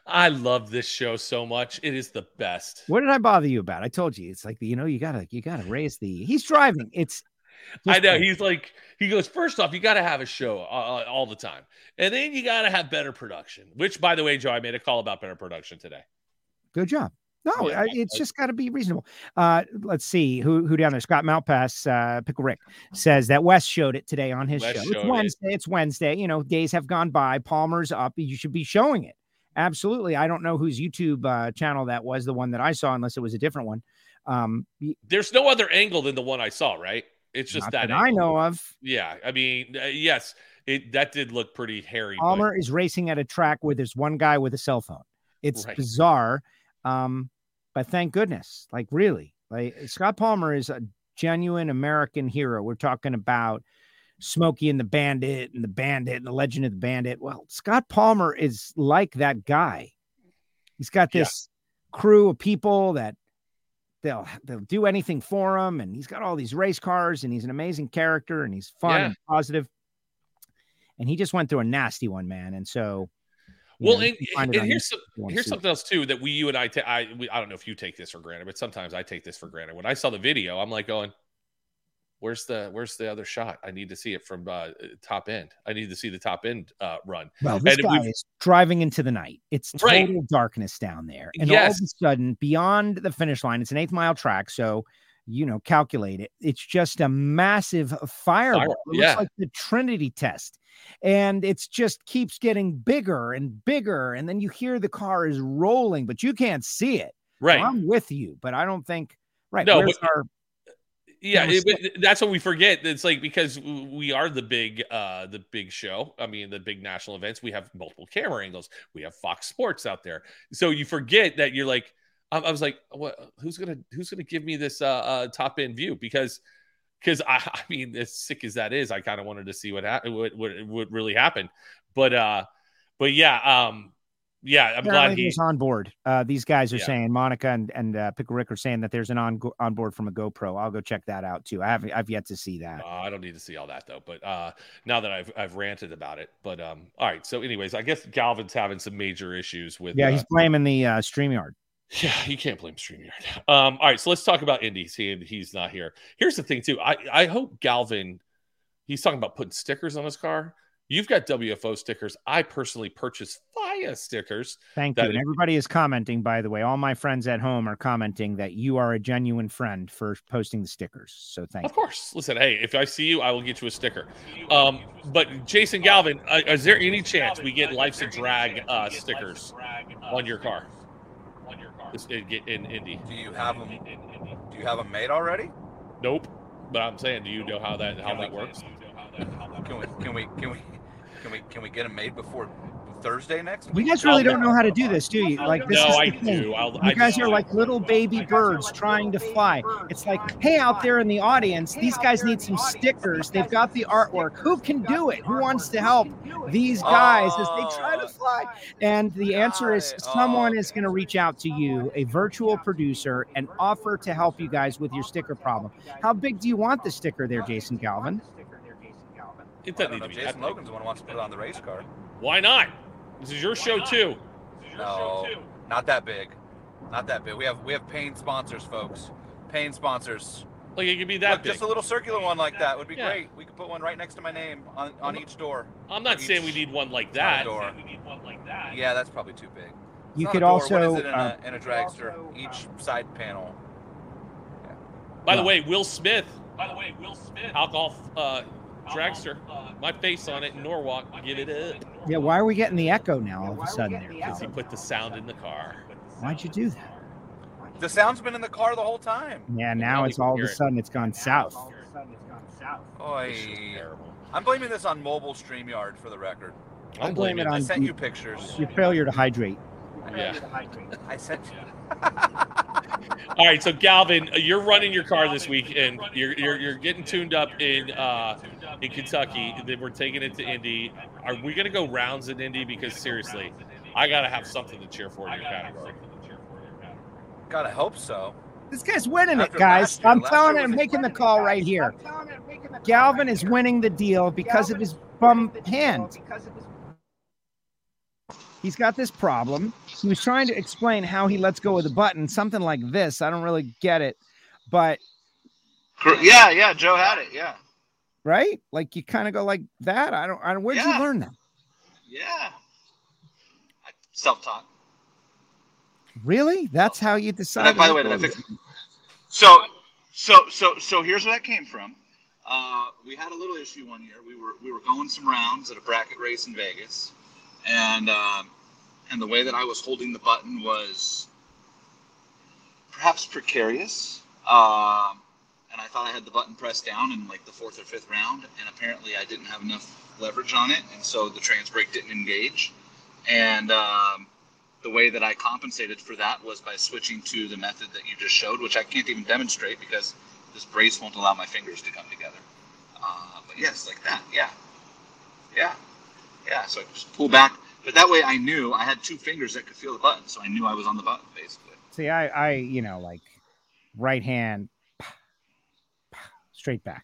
Speaker 1: I love this show so much. It is the best.
Speaker 2: What did I bother you about? I told you it's like you know you gotta you gotta raise the. He's driving. It's.
Speaker 1: I know he's like he goes. First off, you got to have a show uh, all the time, and then you got to have better production. Which, by the way, Joe, I made a call about better production today.
Speaker 2: Good job. No,
Speaker 1: Yeah,
Speaker 2: I, it's just got to be reasonable. Uh, let's see who who down there. Scott Malpass, uh, Pickle Rick says that Wes showed it today on his show. It's
Speaker 1: it.
Speaker 2: Wednesday. It's Wednesday. You know, days have gone by. Palmer's up. You should be showing it. Absolutely. I don't know whose YouTube uh, channel that was, the one that I saw, unless it was a different one. Um,
Speaker 1: There's no other angle than the one I saw. Right? It's just
Speaker 2: not
Speaker 1: that,
Speaker 2: that I know of.
Speaker 1: Yeah, I mean, uh, yes, it that did look pretty hairy. but-
Speaker 2: Palmer is racing at a track where there's one guy with a cell phone. It's
Speaker 1: Right.
Speaker 2: bizarre. Um, but thank goodness. Like really, like Scott Palmer is a genuine American hero. We're talking about Smokey and the Bandit and the Bandit and the Legend of the Bandit. Well, Scott Palmer is like that guy. He's got
Speaker 1: Yeah.
Speaker 2: this crew of people that they'll they'll do anything for him, and he's got all these race cars, and he's an amazing character, and he's fun
Speaker 1: Yeah.
Speaker 2: and positive. And he just went through a nasty one, man. And so,
Speaker 1: well,
Speaker 2: know,
Speaker 1: and,
Speaker 2: it
Speaker 1: and here's some,
Speaker 2: if you wanna
Speaker 1: here's something else too that we, you and I, ta- I, we, I don't know if you take this for granted, but sometimes I take this for granted. When I saw the video, I'm like going, "Where's the, where's the other shot? I need to see it from uh, top end. I need to see the top end uh, run."
Speaker 2: Well, this
Speaker 1: And
Speaker 2: guy is driving into the night. It's total
Speaker 1: Right.
Speaker 2: darkness down there. And all of a sudden, beyond the finish line, it's an eighth mile track. So, you know, calculate it. It's just a massive fireball.
Speaker 1: Fire-
Speaker 2: It looks like the Trinity test. And it's just keeps getting bigger and bigger. And then you hear the car is rolling, but you can't see it.
Speaker 1: Right?
Speaker 2: Well, I'm with you, but I don't think, right.
Speaker 1: No, but-
Speaker 2: our,
Speaker 1: yeah, it- but that's what we forget. It's like because we are the big, uh, the big show. I mean, the big national events. We have multiple camera angles. We have Fox Sports out there. So you forget that you're like, I, I was like, what? Who's gonna Who's gonna give me this uh, uh top end view? Because because I, (laughs) I mean, as sick as that is, I kind of wanted to see what happened, what, what what really happened. But uh, but yeah, um, yeah, I'm glad he.
Speaker 2: there's on board. Uh, these guys are
Speaker 1: Yeah.
Speaker 2: saying Monica and and uh, Pickle Rick are saying that there's an on on board from a GoPro. I'll go check that out too. I haven't I've yet to see that.
Speaker 1: Uh, I don't need to see all that though. But uh, now that I've I've ranted about it, but um, all right. So, anyways, I guess Galvin's having some major issues with.
Speaker 2: Yeah,
Speaker 1: uh,
Speaker 2: he's blaming the uh, StreamYard.
Speaker 1: yeah, you can't blame StreamYard. Um, all right, so let's talk about Indy. Seeing he's not here. Here's the thing too. I I hope Galvin. He's talking about putting stickers on his car. You've got WFO stickers. I personally purchased FIA stickers.
Speaker 2: Thank you. And everybody is commenting, by the way. All my friends at home are commenting that you are a genuine friend for posting the stickers. So thank you.
Speaker 1: Of
Speaker 2: you.
Speaker 1: course. Listen, hey, if I see you, I will get you a sticker. Um, but Jason Galvin, uh, is there any chance we get Life's a Drag uh, stickers on your car? On your car. In, in Indy?
Speaker 3: Do you have them? Do you have them made already?
Speaker 1: Nope. But I'm saying, do you know how that how that works?
Speaker 3: Can we? Can we? Can we? Can we? Can we get them made before Thursday next
Speaker 2: You
Speaker 3: week?
Speaker 2: guys really don't know how to do this, do you? Like this
Speaker 1: no,
Speaker 2: is
Speaker 1: I
Speaker 2: the thing.
Speaker 1: do. I'll,
Speaker 2: You guys
Speaker 1: just-
Speaker 2: are like little baby birds trying to fly. It's like, hey, out there in the audience, these guys need some stickers. They've got the artwork. Who can do it? Who wants to help these guys as they try to fly? And the answer is someone is going to reach out to you, a virtual producer, and offer to help you guys with your sticker problem. How big do you want the sticker there, Jason Galvin?
Speaker 1: It
Speaker 3: I
Speaker 1: doesn't
Speaker 3: don't
Speaker 1: need
Speaker 3: know.
Speaker 1: to be
Speaker 3: Jason
Speaker 1: that.
Speaker 3: Logan's the one who wants to put it on the race car.
Speaker 1: Why not? This is your show too.
Speaker 3: No, not that big. Not that big. We have we have paying sponsors, folks. Paying sponsors.
Speaker 1: Like it could be that
Speaker 3: Look,
Speaker 1: big.
Speaker 3: just a little circular one like that would be
Speaker 1: Yeah.
Speaker 3: great. We could put one right next to my name on, on each door.
Speaker 1: I'm not saying we need one like
Speaker 3: side
Speaker 1: that.
Speaker 3: door. Yeah, that's probably too big. It's
Speaker 2: You
Speaker 3: not
Speaker 2: could
Speaker 3: a door.
Speaker 2: also.
Speaker 3: What is it in,
Speaker 2: uh,
Speaker 3: a, in a dragster? Each side panel.
Speaker 1: By the way, Will Smith. By the way, Will Smith. Alcohol uh, dragster. My face on it in Norwalk. Give it up.
Speaker 2: yeah, why are we getting the echo now all of a sudden there?
Speaker 1: Because he put the sound in the car.
Speaker 2: Why'd you do that?
Speaker 3: The sound's been in the car the whole time.
Speaker 2: Yeah,
Speaker 1: now
Speaker 2: now
Speaker 1: we
Speaker 2: it's
Speaker 1: can
Speaker 2: all of
Speaker 1: hear
Speaker 2: a
Speaker 1: it.
Speaker 2: sudden it's gone south.
Speaker 3: Oy.
Speaker 1: This is terrible.
Speaker 3: I'm blaming this on mobile StreamYard for the record.
Speaker 1: I'm
Speaker 2: I blame it
Speaker 1: blaming
Speaker 3: I
Speaker 2: on
Speaker 3: sent you pictures.
Speaker 2: your failure to hydrate.
Speaker 1: Yeah.
Speaker 3: I sent you. (laughs)
Speaker 1: All right, so Galvin, uh, you're running your car this week, and you're you're, you're getting tuned up in uh, in Kentucky. Then we're taking it to Indy. Are we going to go rounds in Indy? Because seriously, I got to have something to cheer for in your category.
Speaker 3: Gotta hope so.
Speaker 2: This guy's winning it, guys.
Speaker 3: year,
Speaker 2: I'm
Speaker 3: last
Speaker 2: telling
Speaker 3: year
Speaker 2: it, I'm making the call
Speaker 3: guys.
Speaker 2: right here. Galvin is winning the deal because of his bum hand. He's got this problem. He was trying to explain how he lets go of the button, something like this. I don't really get it, but
Speaker 4: Yeah, yeah. Joe had it. Yeah,
Speaker 2: right? Like you kind of go like that. I don't. I don't. Where'd
Speaker 4: Yeah.
Speaker 2: you learn that?
Speaker 4: yeah. Self-taught.
Speaker 2: Really? That's how you decide.
Speaker 4: by the way, did I fix? So, so, so, so here's where that came from. Uh, we had a little issue one year. We were we were going some rounds at a bracket race in Vegas, and um, and the way that I was holding the button was perhaps precarious. Um, and I thought I had the button pressed down in like the fourth or fifth round, and apparently I didn't have enough leverage on it, and so the trans brake didn't engage. And um, the way that I compensated for that was by switching to the method that you just showed, which I can't even demonstrate because this brace won't allow my fingers to come together. Uh, but yes, like that. Yeah. Yeah. Yeah. So I just pull back. But that way I knew I had two fingers that could feel the button. So I knew I was on the button, basically.
Speaker 2: See, I, I, you know, like right hand, straight back.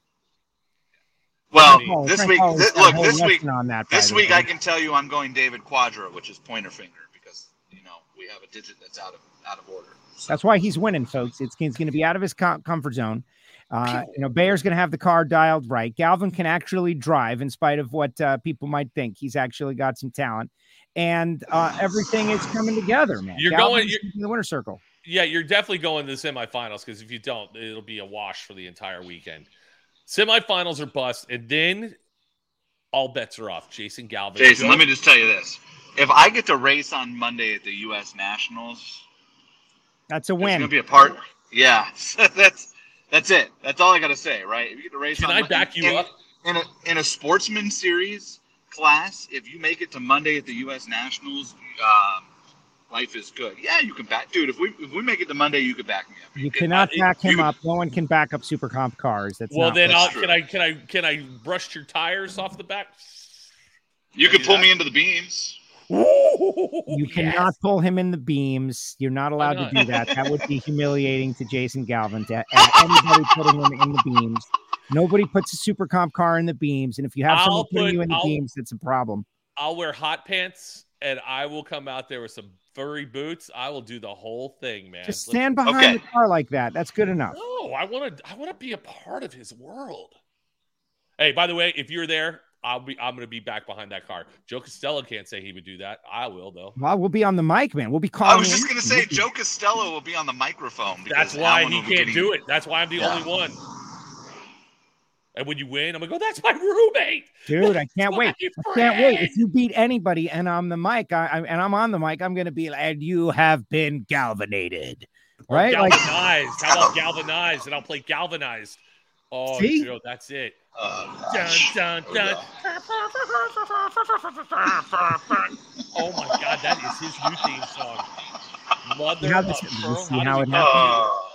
Speaker 4: Well,
Speaker 2: Oh,
Speaker 4: this
Speaker 2: Frank
Speaker 4: week,
Speaker 2: Paul
Speaker 4: this, look, this week,
Speaker 2: on that.
Speaker 4: this week. I can tell you I'm going David Quadra, which is pointer finger, because, you know, we have a digit that's out of out of order. So,
Speaker 2: That's why he's winning, folks. It's he's going to be out of his com- comfort zone. Uh, you know, Bayer's going to have the car dialed right. Galvin can actually drive, in spite of what uh, people might think. He's actually got some talent, and uh, everything is coming together, man.
Speaker 1: You're
Speaker 2: Galvin's
Speaker 1: going- you're-
Speaker 2: in the winner circle.
Speaker 1: Yeah, you're definitely going to the semifinals because if you don't, it'll be a wash for the entire weekend. Semifinals are bust, and then all bets are off. Jason Galvin.
Speaker 4: Jason, let me just tell you this. If I get to race on Monday at the U.S. Nationals,
Speaker 2: That's a win.
Speaker 4: It's gonna be a part. Yeah, (laughs) that's that's it. That's all I gotta say, right? If you get to race,
Speaker 1: Can
Speaker 4: on
Speaker 1: I
Speaker 4: Mon-
Speaker 1: back you
Speaker 4: in,
Speaker 1: up?
Speaker 4: in a in a sportsman series class? If you make it to Monday at the U.S. Nationals, um, life is good. Yeah, you can back, dude. If we if we make it to Monday, you could back me up.
Speaker 2: You
Speaker 4: It-
Speaker 2: cannot
Speaker 1: it-
Speaker 2: back him
Speaker 4: you-
Speaker 2: up. No one can back up super comp cars. That's
Speaker 1: Well,
Speaker 2: not
Speaker 1: then
Speaker 4: That's
Speaker 1: I'll, can I can I can I brush your tires off the back?
Speaker 4: You
Speaker 1: Can I
Speaker 4: could pull
Speaker 1: that?
Speaker 4: me into the beams.
Speaker 2: You
Speaker 1: Yes.
Speaker 2: cannot pull him in the beams. You're not allowed
Speaker 1: not?
Speaker 2: to do that. That would be (laughs) humiliating to Jason Galvin to have anybody putting him in the beams. Nobody puts a super comp car in the beams, and if you have someone
Speaker 1: I'll
Speaker 2: putting
Speaker 1: put-
Speaker 2: you in the
Speaker 1: I'll-
Speaker 2: beams, it's a problem.
Speaker 1: I'll wear hot pants and I will come out there with some furry boots. I will do the whole thing, man.
Speaker 2: Just
Speaker 1: Let's-
Speaker 2: stand behind
Speaker 4: Okay.
Speaker 2: the car like that. That's good enough.
Speaker 1: No, I want to. I want to be a part of his world. Hey, by the way, if you're there, I'll be. I'm going to be back behind that car. Joe Costello can't say he would do that. I will though.
Speaker 2: Well, we'll be on the mic, man. We'll be calling.
Speaker 4: I was
Speaker 2: you
Speaker 4: just gonna say Joe Costello will be on the microphone.
Speaker 1: That's why
Speaker 4: Alan
Speaker 1: he can't
Speaker 4: getting-
Speaker 1: do it. That's why I'm the
Speaker 4: Yeah.
Speaker 1: only one. And when you win, I'm like, oh. That's my roommate.
Speaker 2: dude. I (laughs) can't wait. I can't wait. If you beat anybody and I'm the mic, I, I, and I'm on the mic, I'm gonna be like, and you have been galvanated,
Speaker 1: Or
Speaker 2: right? Like,
Speaker 1: galvanized. How about galvanized? And I'll play galvanized. Oh,
Speaker 2: See?
Speaker 1: Joe, that's it.
Speaker 4: Oh,
Speaker 1: Dun, dun, dun. Oh my god, that is his new theme song. Mother
Speaker 2: You know
Speaker 1: of
Speaker 2: this-
Speaker 1: pearl.
Speaker 2: you see
Speaker 1: How
Speaker 2: it happened?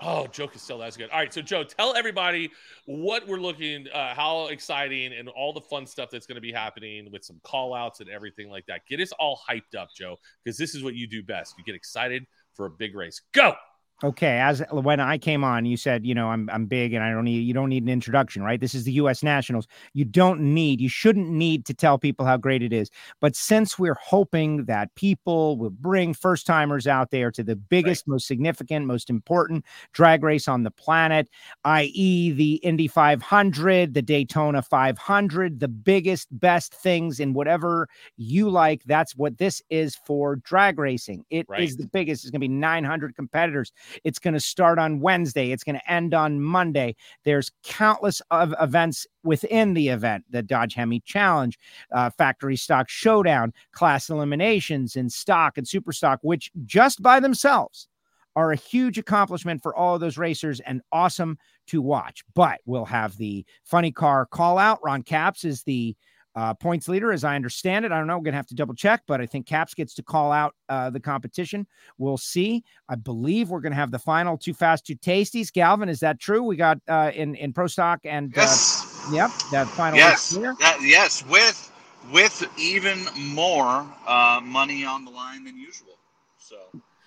Speaker 4: Oh.
Speaker 1: Joe Costello, that's good. All right, so Joe, tell everybody what we're looking, uh, how exciting, and all the fun stuff that's going to be happening with some call outs and everything like that. Get us all hyped up, Joe, because this is what you do best. You get excited for a big race. Go.
Speaker 2: Okay as when i came on you said you know i'm i'm big and i don't need you don't need an introduction right? This is the us nationals. You don't need you shouldn't need to tell people how great it is. But since we're hoping that people will bring first timers out there to the biggest most significant most important drag race on the planet i.e the indy 500 the daytona 500 the biggest best things in whatever you like that's what this is for drag racing. It is
Speaker 1: Right.
Speaker 2: the biggest. It's going to be 900 competitors it's going to start on Wednesday. It's going to end on Monday. There's countless of events within the event: the Dodge Hemi Challenge, uh, Factory Stock Showdown, Class Eliminations, and Stock and Super Stock, which just by themselves are a huge accomplishment for all of those racers and awesome to watch. But we'll have the funny car call out. Ron Capps is the uh, points leader, as I understand it. I don't know. We're going to have to double check, but I think Capps gets to call out uh, the competition. We'll see. I believe we're going to have the final two fast, two tasties. Galvin, is that true? We got uh, in in pro stock and uh,
Speaker 4: Yes.
Speaker 2: yep, that final.
Speaker 4: Yes.
Speaker 2: race.
Speaker 4: That, yes. With with even more uh, money on the line than usual. So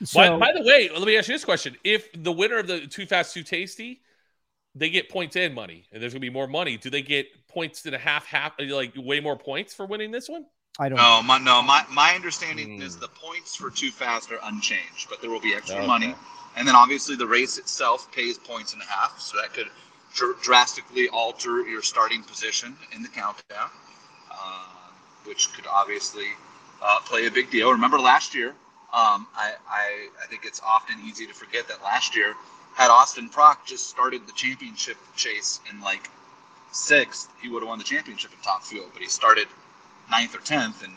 Speaker 2: So,
Speaker 1: by, by the way, let me ask you this question: If the winner of the Too Fast Too Tasty, they get points and money, and there's gonna be more money. Do they get points and a half, half, like way more points for winning this one?
Speaker 2: I don't.
Speaker 4: No, my, no, my, my understanding
Speaker 1: Hmm.
Speaker 4: is the points for Too Fast are unchanged, but there will be extra
Speaker 1: Okay.
Speaker 4: money. And then obviously the race itself pays points and a half, so that could dr- drastically alter your starting position in the countdown, uh, which could obviously uh, play a big deal. Remember last year, um, I, I, I think it's often easy to forget that last year, had Austin Prock just started the championship chase in like sixth, he would have won the championship in top field, but he started ninth or tenth and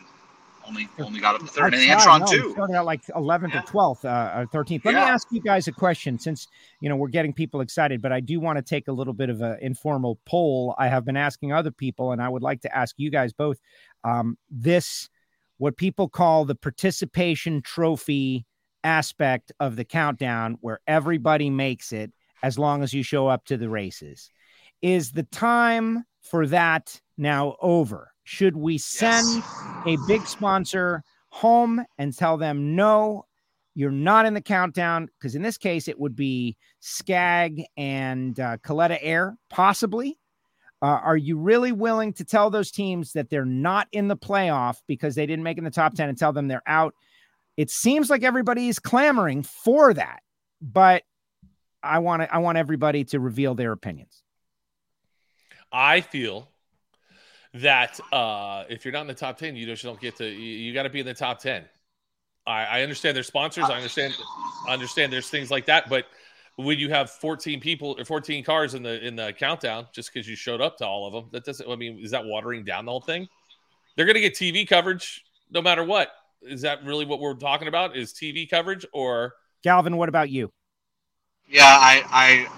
Speaker 4: only only got up to third. And
Speaker 2: I
Speaker 4: Antron
Speaker 2: know,
Speaker 4: too.
Speaker 2: he Started out like 11th
Speaker 4: Yeah.
Speaker 2: or 12th, uh, or 13th. Let me ask you guys a question since, you know, we're getting people excited, but I do want to take a little bit of an informal poll. I have been asking other people, and I would like to ask you guys both um, this, what people call the participation trophy aspect of the countdown, where everybody makes it as long as you show up to the races. Is the time for that now over? Should we send a big sponsor home and tell them no you're not in the countdown because in this case it would be skag and uh, coletta air possibly uh, are you really willing to tell those teams that they're not in the playoff because they didn't make it in the top 10 and tell them they're out it seems like everybody is clamoring for that but i want to i want everybody to reveal their opinions
Speaker 1: I feel that uh, if you're not in the top ten, you just don't get to. You, you got to be in the top ten. I, I understand there's sponsors. I understand. I understand there's things like that. But when you have 14 people or 14 cars in the in the countdown, just because you showed up to all of them, that doesn't. I mean, is that watering down the whole thing? They're going to get TV coverage no matter what. Is that really what we're talking about? Is TV coverage or?
Speaker 2: galvin what about you
Speaker 4: Yeah, I,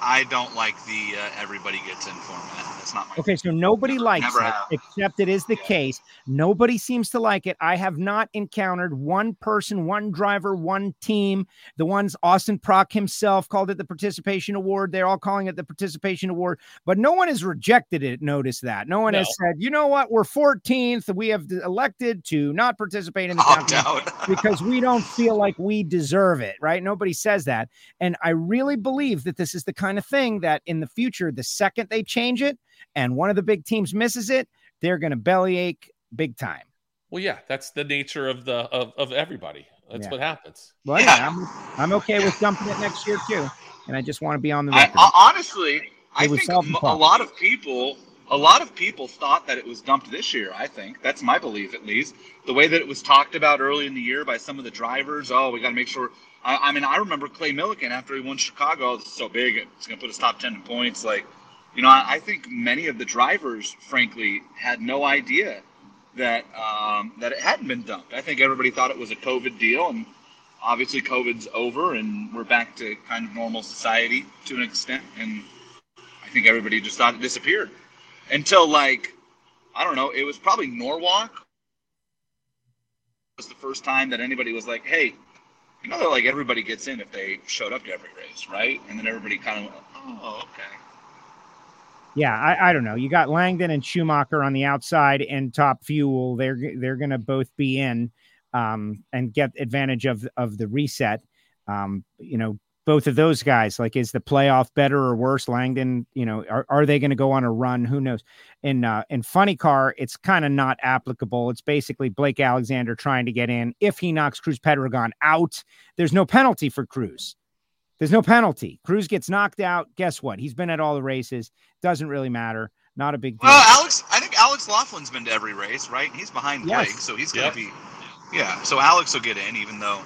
Speaker 4: I I don't like the uh, everybody gets in format. That's not my.
Speaker 2: Okay, so nobody
Speaker 4: Never-
Speaker 2: likes
Speaker 4: never
Speaker 2: it,
Speaker 4: have.
Speaker 2: except it is the
Speaker 4: Yeah.
Speaker 2: case. Nobody seems to like it. I have not encountered one person, one driver, one team. The ones Austin Prock himself called it the participation award. They're all calling it the participation award, but no one has rejected it. Notice that no one has said, you know what, we're 14th. We have elected to not participate in the (laughs) oh,
Speaker 4: Opt
Speaker 2: countdown because we don't feel like we deserve it, right? Nobody says that. And I really believe that this is the kind of thing that in the future, the second they change it and one of the big teams misses it, they're going to bellyache big time.
Speaker 1: Well, yeah, that's the nature of the of, of everybody. That's
Speaker 2: Yeah.
Speaker 1: what happens.
Speaker 2: Well,
Speaker 4: Yeah.
Speaker 2: yeah, I'm, I'm okay with dumping it next year too. And I just want to be on the record.
Speaker 4: I, honestly, I
Speaker 2: It was
Speaker 4: think
Speaker 2: a, the
Speaker 4: m- a
Speaker 2: problem.
Speaker 4: lot of people, a lot of people thought that it was dumped this year. I think that's my belief, at least. The way that it was talked about early in the year by some of the drivers. Oh, we got to make sure. I, I mean, I remember Clay Millican after he won Chicago. Oh, it's so big, it's going to put us top ten in points. Like, you know, I, I think many of the drivers, frankly, had no idea that um, that it hadn't been dumped. I think everybody thought it was a COVID deal, and obviously COVID's over, and we're back to kind of normal society to an extent. And I think everybody just thought it disappeared until like I don't know. It was probably Norwalk was the first time that anybody was like, "Hey, you know that like everybody gets in if they showed up to every race, right?" And then everybody kind of went, "Oh, okay."
Speaker 2: Yeah, I, I don't know. You got Langdon and Schumacher on the outside and Top Fuel. They're they're going to both be in um, and get advantage of of the reset. Um, you know, both of those guys. Like, is the playoff better or worse? Langdon, you know, are, are they going to go on a run? Who knows? In uh, in funny car, it's kind of not applicable. It's basically Blake Alexander trying to get in. If he knocks Cruz Pedregon out, there's no penalty for Cruz. There's no penalty. Cruz gets knocked out. Guess what? He's been at all the races. Doesn't really matter. Not a big deal.
Speaker 4: Well, Alex, I think Alex Laughlin's been to every race, right? He's behind
Speaker 2: Yes.
Speaker 4: Blake, so he's going
Speaker 1: Yep.
Speaker 4: to be. Yeah, so Alex will get in, even though,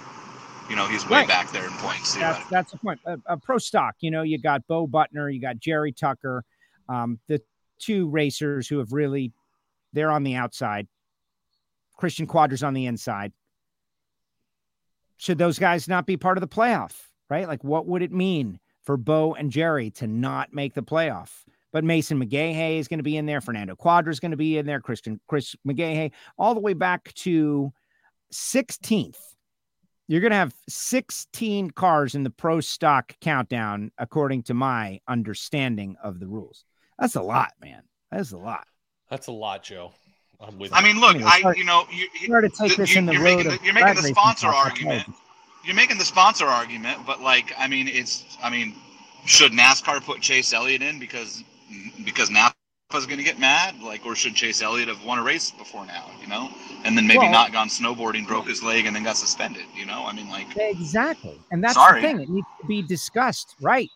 Speaker 4: you know, he's way
Speaker 2: Right.
Speaker 4: back there in points.
Speaker 2: that's
Speaker 4: Yeah.
Speaker 2: that's the point. A, a pro stock, you know, you got Bo Butner, you got Jerry Tucker, um, the two racers who have really they're on the outside. Cristian Cuadra's on the inside. Should those guys not be part of the playoff? Right? Like, what would it mean for Bo and Jerry to not make the playoff? But Mason McGaha is going to be in there. Fernando Cuadra is going to be in there. Christian Chris McGaha, all the way back to 16th. You're going to have 16 cars in the pro stock countdown, according to my understanding of the rules. That's a lot, man. That's a lot.
Speaker 1: That's a lot, Joe. I'm with
Speaker 4: I
Speaker 1: you.
Speaker 4: mean, look,
Speaker 2: Anyway,
Speaker 4: I
Speaker 2: sorry.
Speaker 4: you know you,
Speaker 2: We're to take
Speaker 4: you-
Speaker 2: this in the
Speaker 4: you're
Speaker 2: road
Speaker 4: making the, you're making
Speaker 2: drag
Speaker 4: the sponsor
Speaker 2: talk.
Speaker 4: argument. You're making the sponsor argument, but like, I mean, it's, I mean, should NASCAR put Chase Elliott in because because Napa's going to get mad, like, or should Chase Elliott have won a race before now, you know, and then maybe
Speaker 2: Well-
Speaker 4: not gone snowboarding, broke his leg, and then got suspended, you know? I mean, like,
Speaker 2: Exactly. And that's
Speaker 4: Sorry.
Speaker 2: the thing. It needs to be discussed, right?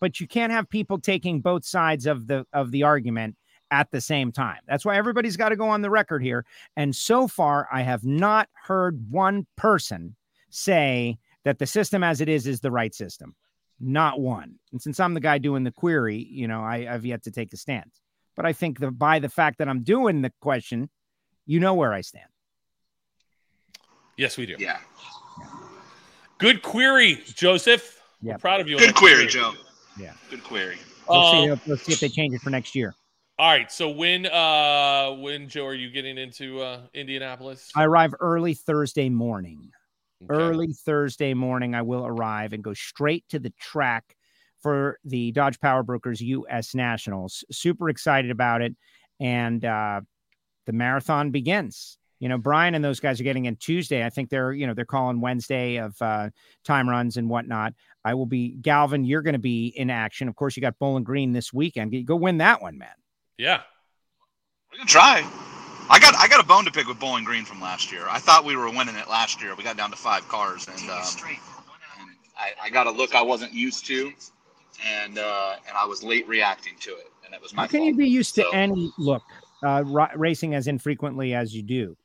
Speaker 2: But you can't have people taking both sides of the of the argument at the same time. That's why everybody's got to go on the record here. And so far, I have not heard one person say that the system as it is is the right system. Not one. And since I'm the guy doing the query, you know, I, I've yet to take a stand. But I think that by the fact that I'm doing the question, you know where I stand.
Speaker 1: Yes, we do.
Speaker 4: yeah.
Speaker 1: Good query, Joseph.
Speaker 2: Yeah.
Speaker 1: Proud of you.
Speaker 4: Good
Speaker 1: that
Speaker 4: query, Joe.
Speaker 2: Yeah.
Speaker 4: Good query.
Speaker 2: Let's, see,
Speaker 1: Um,
Speaker 2: let's see if they change it for next year.
Speaker 1: all right. So when uh when Joe are you getting into uh Indianapolis?
Speaker 2: I arrive early Thursday morning.
Speaker 1: Okay.
Speaker 2: Early Thursday morning, I will arrive and go straight to the track for the Dodge Power Brokers US Nationals. Super excited about it. And uh, the marathon begins. You know, Brian and those guys are getting in Tuesday. I think they're, you know, they're calling Wednesday of uh, time runs and whatnot. I will be, Galvin, you're going to be in action. Of course, you got Bowling Green this weekend. Go win that one, man.
Speaker 1: Yeah.
Speaker 4: We can try. I got I got a bone to pick with Bowling Green from last year. I thought we were winning it last year. We got down to five cars, and, um, and I, I got a look I wasn't used to, and uh, and I was late reacting to it, and it was my
Speaker 2: How can
Speaker 4: fault.
Speaker 2: you be used to
Speaker 4: So-
Speaker 2: any look, uh, ra- racing as infrequently as you do?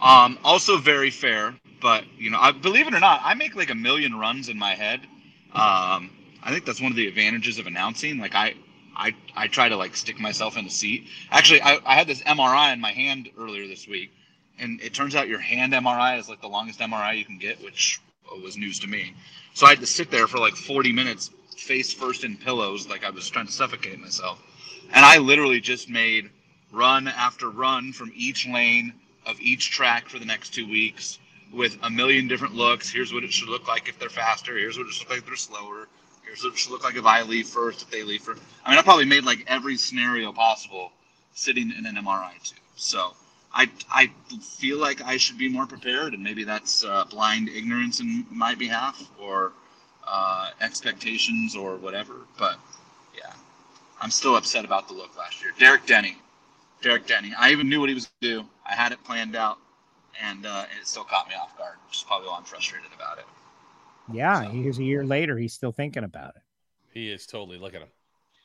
Speaker 4: Um, also very fair, but you know, I believe it or not, I make like a million runs in my head. Um, I think that's one of the advantages of announcing. Like I, I, I try to like stick myself in the seat. Actually, I, I had this MRI in my hand earlier this week, and it turns out your hand MRI is like the longest MRI you can get, which was news to me. So I had to sit there for like 40 minutes, face first in pillows, like I was trying to suffocate myself. And I literally just made run after run from each lane of each track for the next two weeks with a million different looks. Here's what it should look like if they're faster. Here's what it should look like if they're slower. It should look like if I leave first, if they leave first. I mean, I probably made like every scenario possible sitting in an MRI too. So I, I feel like I should be more prepared, and maybe that's uh, blind ignorance in my behalf or uh, expectations or whatever. But yeah, I'm still upset about the look last year. Derek Denny. Derek Denny. I even knew what he was going to do. I had it planned out, and uh, it still caught me off guard, which is probably why I'm frustrated about it.
Speaker 2: Yeah,
Speaker 4: So-
Speaker 2: here's a year later. He's still thinking about it.
Speaker 1: He is totally. Look at him.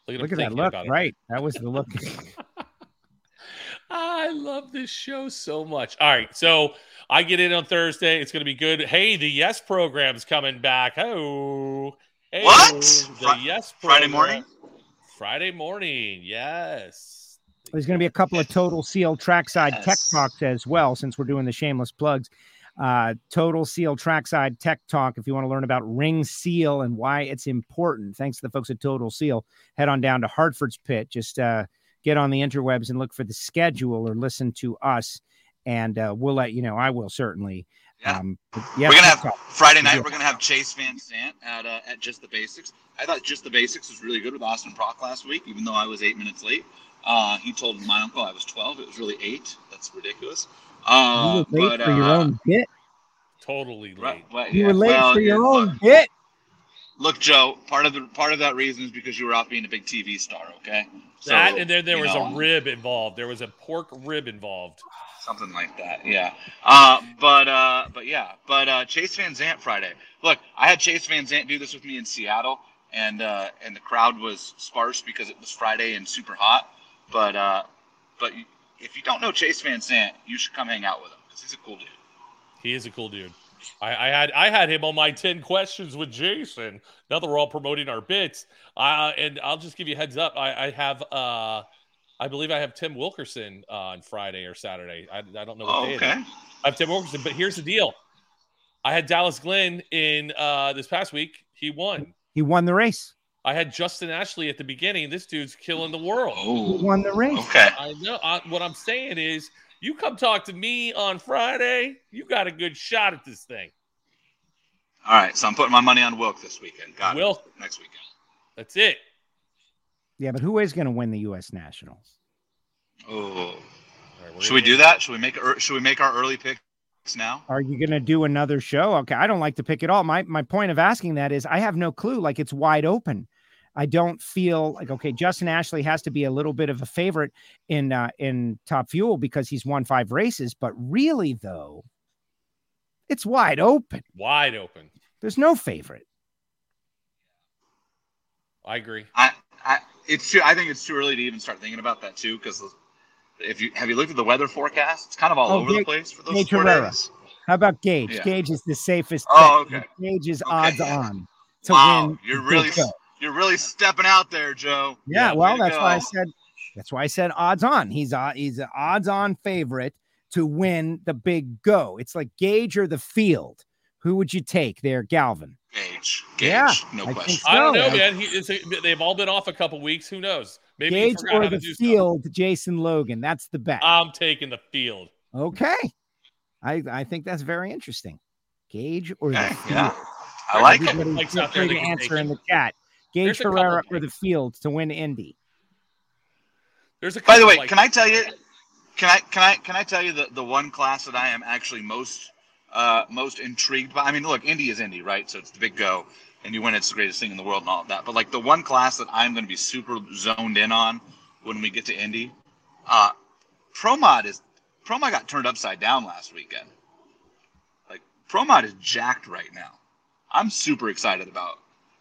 Speaker 1: Look at
Speaker 2: Look
Speaker 1: him
Speaker 2: at that look.
Speaker 1: about it.
Speaker 2: Right. That was the look. (laughs)
Speaker 1: I love this show so much. All right, so I get in on Thursday. It's going to be good. Hey, the Yes program's coming back. Oh, hey,
Speaker 4: What?
Speaker 1: The
Speaker 4: Fri-
Speaker 1: Yes
Speaker 4: Friday morning?
Speaker 1: Friday morning. Yes.
Speaker 2: There's going to be a couple of Total Seal Trackside Tech
Speaker 4: Yes.
Speaker 2: Talks as well, since we're doing the shameless plugs. Uh, Total Seal Trackside Tech Talk. If you want to learn about Ring Seal and why it's important, thanks to the folks at Total Seal, head on down to Hartford's Pit. Just uh, get on the interwebs and look for the schedule or listen to us, and uh, we'll let you know. I will certainly.
Speaker 4: Yeah.
Speaker 2: Um, yeah,
Speaker 4: We're gonna have
Speaker 2: Talk.
Speaker 4: Friday night. We're gonna have Chase Van Sant at uh, at Just the Basics. I thought Just the Basics was really good with Austin Prock last week, even though I was eight minutes late. Uh, he told my uncle I was twelve. It was really eight. That's ridiculous.
Speaker 2: You
Speaker 4: Uh,
Speaker 2: were late
Speaker 4: but,
Speaker 2: for your
Speaker 4: uh,
Speaker 2: own bit.
Speaker 1: Totally late.
Speaker 4: right, well,
Speaker 2: You
Speaker 4: yeah,
Speaker 2: were late
Speaker 4: well,
Speaker 2: for your
Speaker 4: yeah,
Speaker 2: own
Speaker 4: Look,
Speaker 2: bit.
Speaker 4: look, Joe. Part of the part of that reason is because you were off being a big TV star. Okay. So,
Speaker 1: that and then there was
Speaker 4: know,
Speaker 1: a rib involved. There was a pork rib involved.
Speaker 4: something like that. Yeah. Uh, but uh, but yeah, but uh, Chase Van Sant Friday. Look, I had Chase Van Sant do this with me in Seattle, and uh, and the crowd was sparse because it was Friday and super hot. But uh, but if you don't know Chase Van Sant, you should come hang out with him because he's a cool dude.
Speaker 1: He is a cool dude. I, I had I had him on my ten questions with Jason. Now that we're all promoting our bits, uh, and I'll just give you a heads up. I, I have uh, I believe I have Tim Wilkerson uh, on Friday or Saturday. I, I don't know what
Speaker 4: Oh,
Speaker 1: day. it is.
Speaker 4: okay.
Speaker 1: I have Tim Wilkerson, but here's the deal. I had Dallas Glenn in uh, this past week. He won.
Speaker 2: He won the race.
Speaker 1: I had Justin Ashley at the beginning. This dude's killing the world.
Speaker 2: He
Speaker 4: Oh.
Speaker 2: won the race.
Speaker 4: Okay.
Speaker 1: I know. I, what I'm saying is, you come talk to me on Friday. You got a good shot at this thing.
Speaker 4: All right. So I'm putting my money on Wilk this weekend. Got
Speaker 1: Wilk.
Speaker 4: it. Next weekend.
Speaker 1: That's it.
Speaker 2: Yeah, but who is going to win the U.S. Nationals?
Speaker 4: Oh.
Speaker 1: All right, we're
Speaker 4: Should we do that? Should we make should we make our early pick now.
Speaker 2: Are you going to do another show? Okay, I don't like to pick it all. My my point of asking that is I have no clue. Like it's wide open. I don't feel like okay. Justin Ashley has to be a little bit of a favorite in uh, in Top Fuel because he's won five races. But really, though, it's wide open.
Speaker 1: Wide open.
Speaker 2: There's no favorite.
Speaker 1: I agree.
Speaker 4: I, I it's too, I think it's too early to even start thinking about that too because if you have you looked at the weather forecast, it's kind of all
Speaker 2: Oh,
Speaker 4: over
Speaker 2: Gaige-
Speaker 4: the place for those
Speaker 2: Gaige
Speaker 4: four
Speaker 2: Herrera.
Speaker 4: days.
Speaker 2: How about Gaige?
Speaker 4: Yeah.
Speaker 2: Gaige is the safest.
Speaker 4: Oh, okay.
Speaker 2: Gaige is
Speaker 4: Okay,
Speaker 2: odds
Speaker 4: yeah.
Speaker 2: on to
Speaker 4: Wow,
Speaker 2: win.
Speaker 4: you're really
Speaker 2: Show.
Speaker 4: You're really stepping out there, Joe.
Speaker 2: Yeah,
Speaker 4: way
Speaker 2: well,
Speaker 4: to
Speaker 2: that's why I said that's why I said odds on. He's uh, he's an odds on favorite to win the big go. It's like Gaige or the field. Who would you take there, Galvin?
Speaker 4: Gaige. Gaige,
Speaker 2: Yeah,
Speaker 4: no
Speaker 2: I
Speaker 4: question.
Speaker 2: so.
Speaker 1: I don't know, man. He, it's a, they've all been off a couple weeks. Who knows? Maybe Gaige
Speaker 2: or the
Speaker 1: do stuff.
Speaker 2: field, Jason Logan. That's the bet.
Speaker 1: I'm taking the field.
Speaker 2: okay. I I think that's very interesting. Gaige or the
Speaker 4: Okay,
Speaker 2: field.
Speaker 4: yeah, I like it.
Speaker 2: Everybody
Speaker 1: Likes
Speaker 2: feel free to answer in the chat. Gaige
Speaker 1: There's
Speaker 2: Herrera
Speaker 1: of
Speaker 2: or the field to win Indy.
Speaker 1: There's a
Speaker 4: By the way,
Speaker 1: like-
Speaker 4: can I tell you? Can I can I can I tell you the, the one class that I am actually most uh, most intrigued by? I mean, look, Indy is Indy, right? So it's the big go, and you win. It's the greatest thing in the world, and all of that. But like the one class that I'm going to be super zoned in on when we get to Indy, uh, Promod is Promod got turned upside down last weekend. Like Promod is jacked right now. I'm super excited about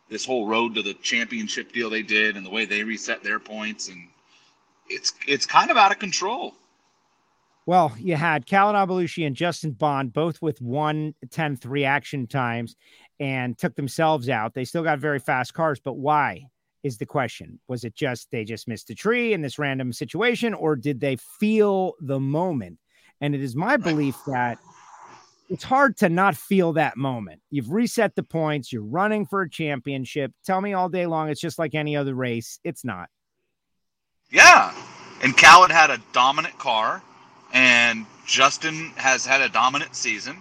Speaker 4: this whole road to the championship deal they did and the way they reset their points and it's it's kind of out of control.
Speaker 2: Well, you had Khalid alBalooshi and Justin Bond both with one tenth reaction times and took themselves out. They still got very fast cars, but why is the question? Was it just they just missed a tree in this random situation, or did they feel the moment? And it is my belief that it's hard to not feel that moment. You've reset the points, you're running for a championship. Tell me all day long it's just like any other race. It's not.
Speaker 4: Yeah. And Khalid had a dominant car and Justin has had a dominant season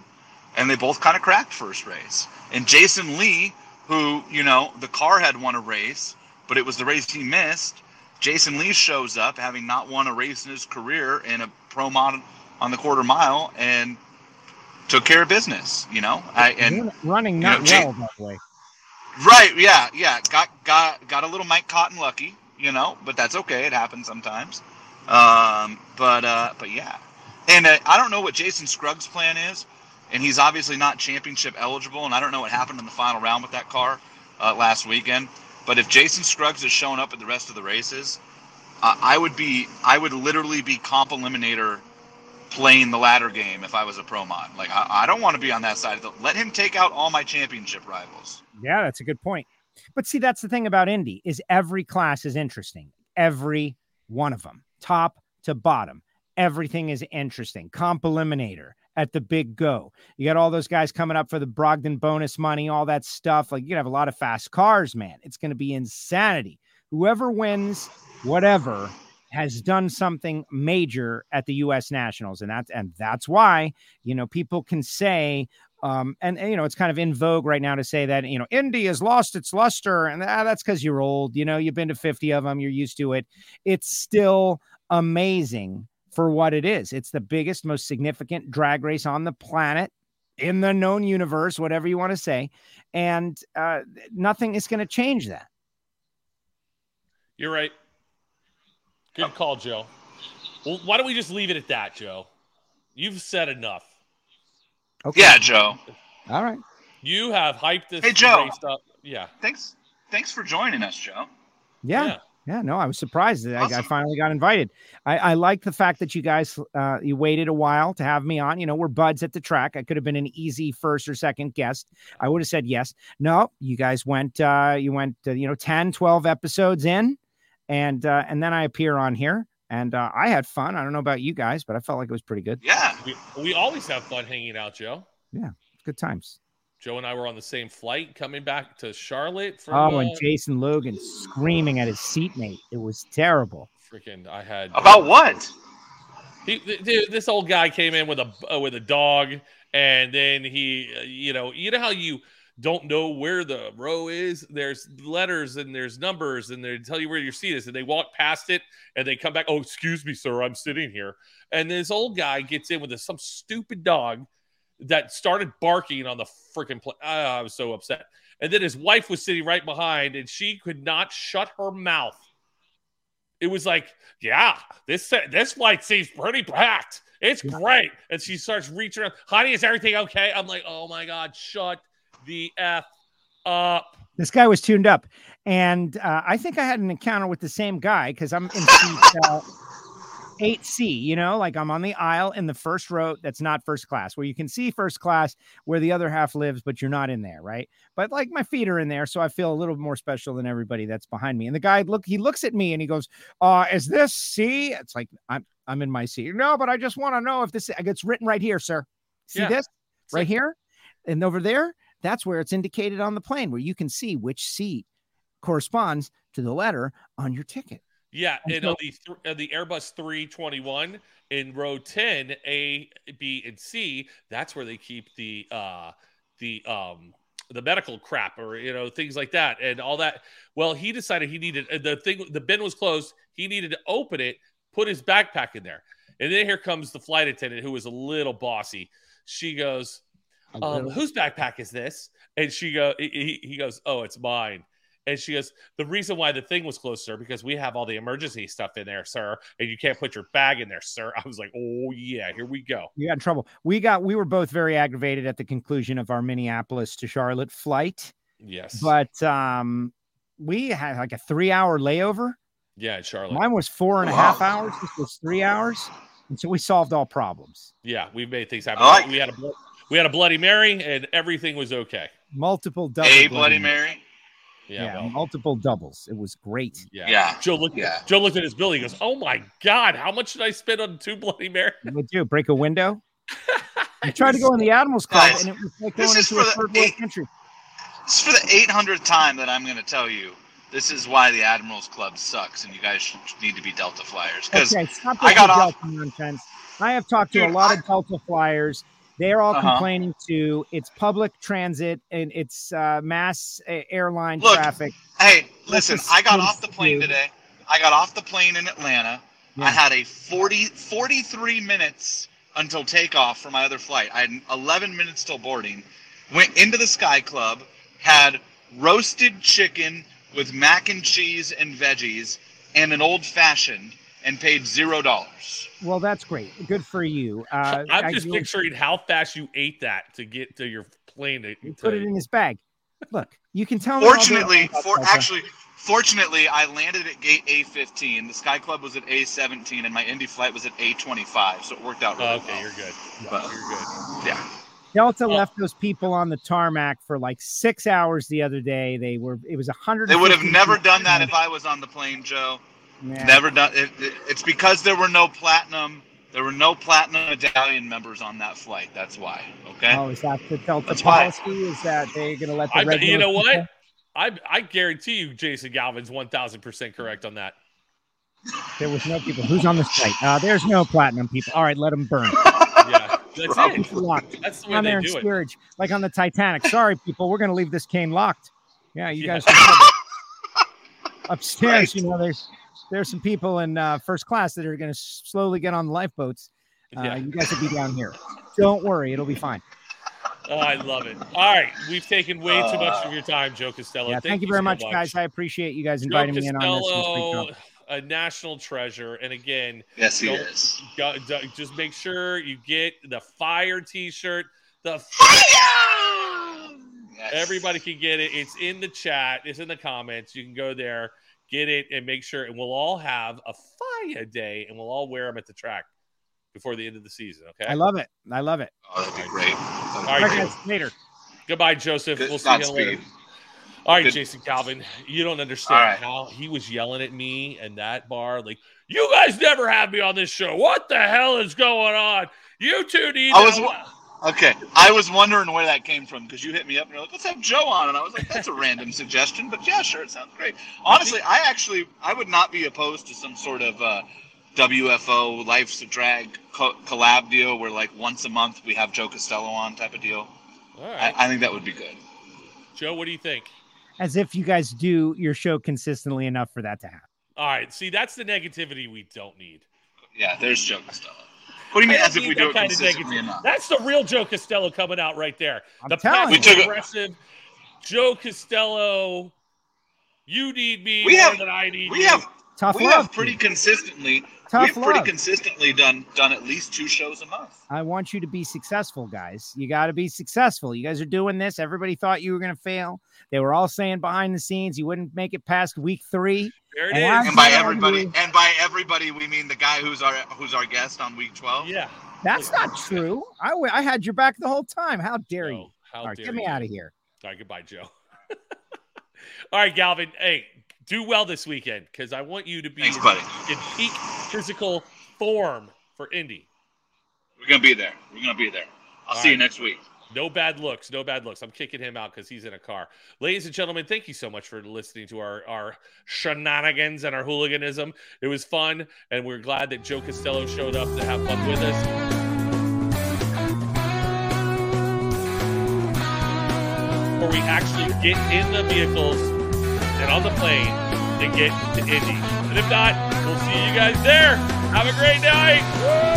Speaker 4: and they both kind of cracked first race. And Jason Lee, who, you know, the car had won a race, but it was the race he missed. Jason Lee shows up having not won a race in his career in a pro mod on the quarter mile and took care of business, you know. I and
Speaker 2: Run- running
Speaker 4: you
Speaker 2: not
Speaker 4: know, Jay-
Speaker 2: well, by the way.
Speaker 4: Right, yeah, yeah. Got got got a little Mike Cotton lucky, you know, but that's okay. It happens sometimes. Um, but uh, but yeah, and uh, I don't know what Jason Scruggs' plan is, and he's obviously not championship eligible, and I don't know what happened in the final round with that car uh, last weekend. But if Jason Scruggs is showing up at the rest of the races, uh, I would be I would literally be comp eliminator playing the ladder game if I was a pro mod. Like I, I don't want to be on that side. the Let him take out all my championship rivals.
Speaker 2: Yeah, that's a good point. But see, that's the thing about Indy is every class is interesting. Every one of them, top to bottom, everything is interesting. Comp eliminator at the big go. You got all those guys coming up for the Brogdon bonus money, all that stuff. Like you have a lot of fast cars, man. It's going to be insanity. Whoever wins, whatever, has done something major at the U.S. Nationals, and that's and that's why you know people can say um, and, and, you know, it's kind of in vogue right now to say that, you know, Indy has lost its luster. And ah, that's because you're old. You know, you've been to 50 of them, you're used to it. It's still amazing for what it is. It's the biggest, most significant drag race on the planet in the known universe, whatever you want to say. And uh, nothing is going to change that.
Speaker 1: You're right. Good call, Joe. Well, why don't we just leave it at that, Joe? You've said enough.
Speaker 2: Okay.
Speaker 4: Yeah, Joe.
Speaker 2: All right.
Speaker 1: You have hyped this
Speaker 4: Hey, Joe.
Speaker 1: up. Yeah.
Speaker 4: Thanks. Thanks for joining us, Joe.
Speaker 2: Yeah. Yeah. no, I was surprised that I, I finally got invited. I, I like the fact that you guys uh, you waited a while to have me on. You know, we're buds at the track. I could have been an easy first or second guest. I would have said yes. No, you guys went uh, you went uh, you know 10, 12 episodes in, and uh, and then I appear on here, and uh, I had fun. I don't know about you guys, but I felt like it was pretty good.
Speaker 4: Yeah.
Speaker 1: We, we always have fun hanging out, Joe.
Speaker 2: Yeah, good times.
Speaker 1: Joe and I were on the same flight coming back to Charlotte from
Speaker 2: Oh, and
Speaker 1: uh,
Speaker 2: Jason Logan screaming at his seatmate. It was terrible.
Speaker 1: freaking I had
Speaker 4: About what?
Speaker 1: He, th- dude, this old guy came in with a uh, with a dog, and then he, uh, you know, you know how you don't know where the row is. There's letters and there's numbers, and they tell you where your seat is, and they walk past it, and they come back. Oh, excuse me, sir, I'm sitting here. And this old guy gets in with this, some stupid dog, that started barking on the freaking plane. Oh, I was so upset. And then his wife was sitting right behind, and she could not shut her mouth. It was like, yeah, this this flight seems pretty packed. It's great. And she starts reaching around. Honey, is everything okay? I'm like, oh my God, shut the F up.
Speaker 2: This guy was tuned up. And uh, I think I had an encounter with the same guy because I'm in seat uh, 8C, you know, like I'm on the aisle in the first row that's not first class, where you can see first class where the other half lives, but you're not in there, right? But like my feet are in there, so I feel a little more special than everybody that's behind me. And the guy look, he looks at me and he goes, "Uh, is this C?" It's like I'm I'm in my seat. No, but I just want to know if this it's written right here, sir. See
Speaker 1: Yeah.
Speaker 2: this
Speaker 1: It's
Speaker 2: right
Speaker 1: like-
Speaker 2: here and over there? That's where it's indicated on the plane, where you can see which seat corresponds to the letter on your ticket.
Speaker 1: Yeah,
Speaker 2: And
Speaker 1: and
Speaker 2: so-
Speaker 1: on the th- uh, the Airbus 321 in row 10, A, B, and C, that's where they keep the uh the um the medical crap or you know things like that and all that. Well, he decided he needed uh, the thing the bin was closed. He needed to open it, put his backpack in there. And then here comes the flight attendant who was a little bossy. She goes, um, whose backpack is this? And she go, he, he goes, oh, it's mine. And she goes, the reason why the thing was closed, sir, because we have all the emergency stuff in there, sir, and you can't put your bag in there, sir. I was like, oh yeah, here we go.
Speaker 2: you got in trouble. We got we were both very aggravated at the conclusion of our Minneapolis to Charlotte flight,
Speaker 1: Yes,
Speaker 2: but um we had like a three hour layover.
Speaker 1: yeah, Charlotte.
Speaker 2: Mine was four and a
Speaker 4: Wow.
Speaker 2: half hours. This was three hours. And so we solved all problems.
Speaker 1: yeah, we made things happen.
Speaker 4: I like
Speaker 1: we had a blo- we had a Bloody Mary, and everything was okay.
Speaker 2: Multiple double
Speaker 4: A Bloody Mary.
Speaker 1: Yeah,
Speaker 2: Yeah,
Speaker 1: well,
Speaker 2: multiple doubles. It was great.
Speaker 1: yeah.
Speaker 4: Yeah.
Speaker 1: Joe looked.
Speaker 4: Yeah.
Speaker 1: Joe looked at his bill. He goes, "Oh my god, how much did I spend on two Bloody Mary?"
Speaker 2: What would do? Break a window? (laughs) I tried to go in the Admirals Club
Speaker 4: Guys,
Speaker 2: and it was like
Speaker 4: this
Speaker 2: going
Speaker 4: is
Speaker 2: into a
Speaker 4: for the
Speaker 2: third world country.
Speaker 4: This is for the 800th time that I'm going to tell you this is why the Admirals Club sucks and you guys need to be Delta Flyers.
Speaker 2: Okay, stop
Speaker 4: I got
Speaker 2: the
Speaker 4: off-
Speaker 2: Delta nonsense. I have talked to a lot
Speaker 4: I-
Speaker 2: of Delta flyers. They're all
Speaker 4: Uh-huh.
Speaker 2: complaining to it's public transit and it's uh, mass uh, airline
Speaker 4: Look,
Speaker 2: traffic.
Speaker 4: Hey, listen, I got off the plane today. I got off the plane in Atlanta.
Speaker 2: Yeah.
Speaker 4: I had a 40, 43 minutes until takeoff for my other flight. I had 11 minutes till boarding. Went into the Sky Club, had roasted chicken with mac and cheese and veggies and an old fashioned and paid zero dollars.
Speaker 2: Well, that's great. Good for you. Uh,
Speaker 1: I'm just
Speaker 2: do-
Speaker 1: picturing how fast you ate that to get to your plane. To, to-
Speaker 2: put it in his bag. Look, you can tell me.
Speaker 4: Fortunately,
Speaker 2: about
Speaker 4: for actually, fortunately, I landed at gate A15. The Sky Club was at A17, and my Indy flight was at A25, so it worked out really
Speaker 1: Oh, okay,
Speaker 4: well.
Speaker 1: you're good.
Speaker 4: But-
Speaker 1: You're good.
Speaker 4: Yeah.
Speaker 2: Delta
Speaker 1: Oh.
Speaker 2: left those people on the tarmac for like six hours the other day. They were. It was a hundred.
Speaker 4: They would have never done that if I was on the plane, Joe. Never done. It, it, it's because there were no platinum. There were no platinum medallion members on that flight. That's why. Okay.
Speaker 2: Oh, is that the Delta
Speaker 4: That's why.
Speaker 2: policy? Is that they're going to let the
Speaker 1: I bet- you
Speaker 2: regular
Speaker 1: know what? I I guarantee you, Jason Galvin's 1,000 percent correct on that.
Speaker 2: There was no people. Who's on the flight? Uh, there's no platinum people. All right, let them burn. (laughs)
Speaker 1: Yeah, that's
Speaker 4: Probably.
Speaker 1: it.
Speaker 2: People locked.
Speaker 1: That's the way
Speaker 2: on
Speaker 1: they
Speaker 2: there in
Speaker 1: do it.
Speaker 2: like on the Titanic. Sorry, people, we're going to leave this cane locked. Yeah, you
Speaker 1: Yeah.
Speaker 2: guys. (laughs) upstairs, you know, there's there's some people in uh, first class that are going to slowly get on the lifeboats. Uh,
Speaker 1: Yeah.
Speaker 2: You guys will be down here. Don't worry, it'll be fine.
Speaker 1: Oh, I love it. All right, we've taken way too much of your time, Joe Costello.
Speaker 2: Yeah, thank, you very
Speaker 1: so
Speaker 2: much, guys. I appreciate you guys
Speaker 1: Joe
Speaker 2: inviting me in on this. It was a great
Speaker 1: Costello,
Speaker 2: job.
Speaker 1: a national treasure, and again,
Speaker 4: Yes, he
Speaker 1: Don't-
Speaker 4: is.
Speaker 1: go, do- just make sure you get the fire T-shirt. The
Speaker 4: Yes.
Speaker 1: Everybody can get it. It's in the chat. It's in the comments. You can go there, get it, and make sure. And we'll all have a fire day, and we'll all wear them at the track before the end of the season. Okay.
Speaker 2: I love it. I love it.
Speaker 4: Oh, that'd be great.
Speaker 1: All
Speaker 2: All
Speaker 1: right,
Speaker 2: right,
Speaker 1: Joe.
Speaker 2: guys, later.
Speaker 1: Goodbye, Joseph.
Speaker 4: Good-
Speaker 1: we'll see you
Speaker 4: Godspeed.
Speaker 1: later. All right,
Speaker 4: Good-
Speaker 1: Jason Galvin. You don't understand
Speaker 4: All right.
Speaker 1: how he was yelling at me and that bar. Like, you guys never have me on this show. What the hell is going on? You two need.
Speaker 4: I was
Speaker 1: to-
Speaker 4: wa- Okay, I was wondering where that came from because you hit me up and you're like, "Let's have Joe on," and I was like, "That's a random suggestion," but yeah, sure, it sounds great. Honestly, I actually I would not be opposed to some sort of uh, WFO Life's a Drag co- collab deal where like once a month we have Joe Costello on type of deal.
Speaker 1: All
Speaker 4: I, I think that would be good.
Speaker 1: Joe. What do you think?
Speaker 2: As if you guys do your show consistently enough for that to happen.
Speaker 1: All right. See, that's the negativity we don't need.
Speaker 4: Yeah, there's Joe Costello. What do you mean as if we do it
Speaker 1: kind
Speaker 4: consistently
Speaker 1: negative-
Speaker 4: enough?
Speaker 1: That's the real Joe Costello coming out right there.
Speaker 2: I'm
Speaker 1: the
Speaker 2: telling
Speaker 1: passive
Speaker 4: you. We took
Speaker 1: aggressive Joe Costello. You need me
Speaker 4: We
Speaker 1: more
Speaker 4: have-
Speaker 1: than I need
Speaker 4: We
Speaker 1: you.
Speaker 4: have
Speaker 2: Tough
Speaker 4: we
Speaker 2: love.
Speaker 4: have pretty consistently
Speaker 2: Tough
Speaker 4: we've pretty consistently done done at least two shows a month.
Speaker 2: I want you to be successful, guys. You got to be successful. You guys are doing this. Everybody thought you were going to fail. They were all saying behind the scenes you wouldn't make it past week three.
Speaker 1: There it
Speaker 2: And
Speaker 1: is.
Speaker 4: And by everybody
Speaker 2: we-
Speaker 4: and by everybody we mean the guy who's our who's our guest on week twelve.
Speaker 1: Yeah.
Speaker 2: That's not true. I, w- I had your back the whole time. How dare you?
Speaker 1: How
Speaker 2: All right,
Speaker 1: dare
Speaker 2: get me out of here.
Speaker 1: All right, goodbye, Joe. (laughs) All right, Galvin. Hey, do well this weekend because I want you to be
Speaker 4: Thanks,
Speaker 1: in,
Speaker 4: buddy.
Speaker 1: in peak physical form for Indy.
Speaker 4: We're gonna be there. We're gonna be there. I'll
Speaker 1: All
Speaker 4: see you next week.
Speaker 1: No bad looks. No bad looks. I'm kicking him out because he's in a car. Ladies and gentlemen, thank you so much for listening to our, our shenanigans and our hooliganism. It was fun, and we're glad that Joe Costello showed up to have fun with us. Where we actually get in the vehicles and on the plane and get to Indy. And if not, we'll see you guys there. Have a great night. Woo!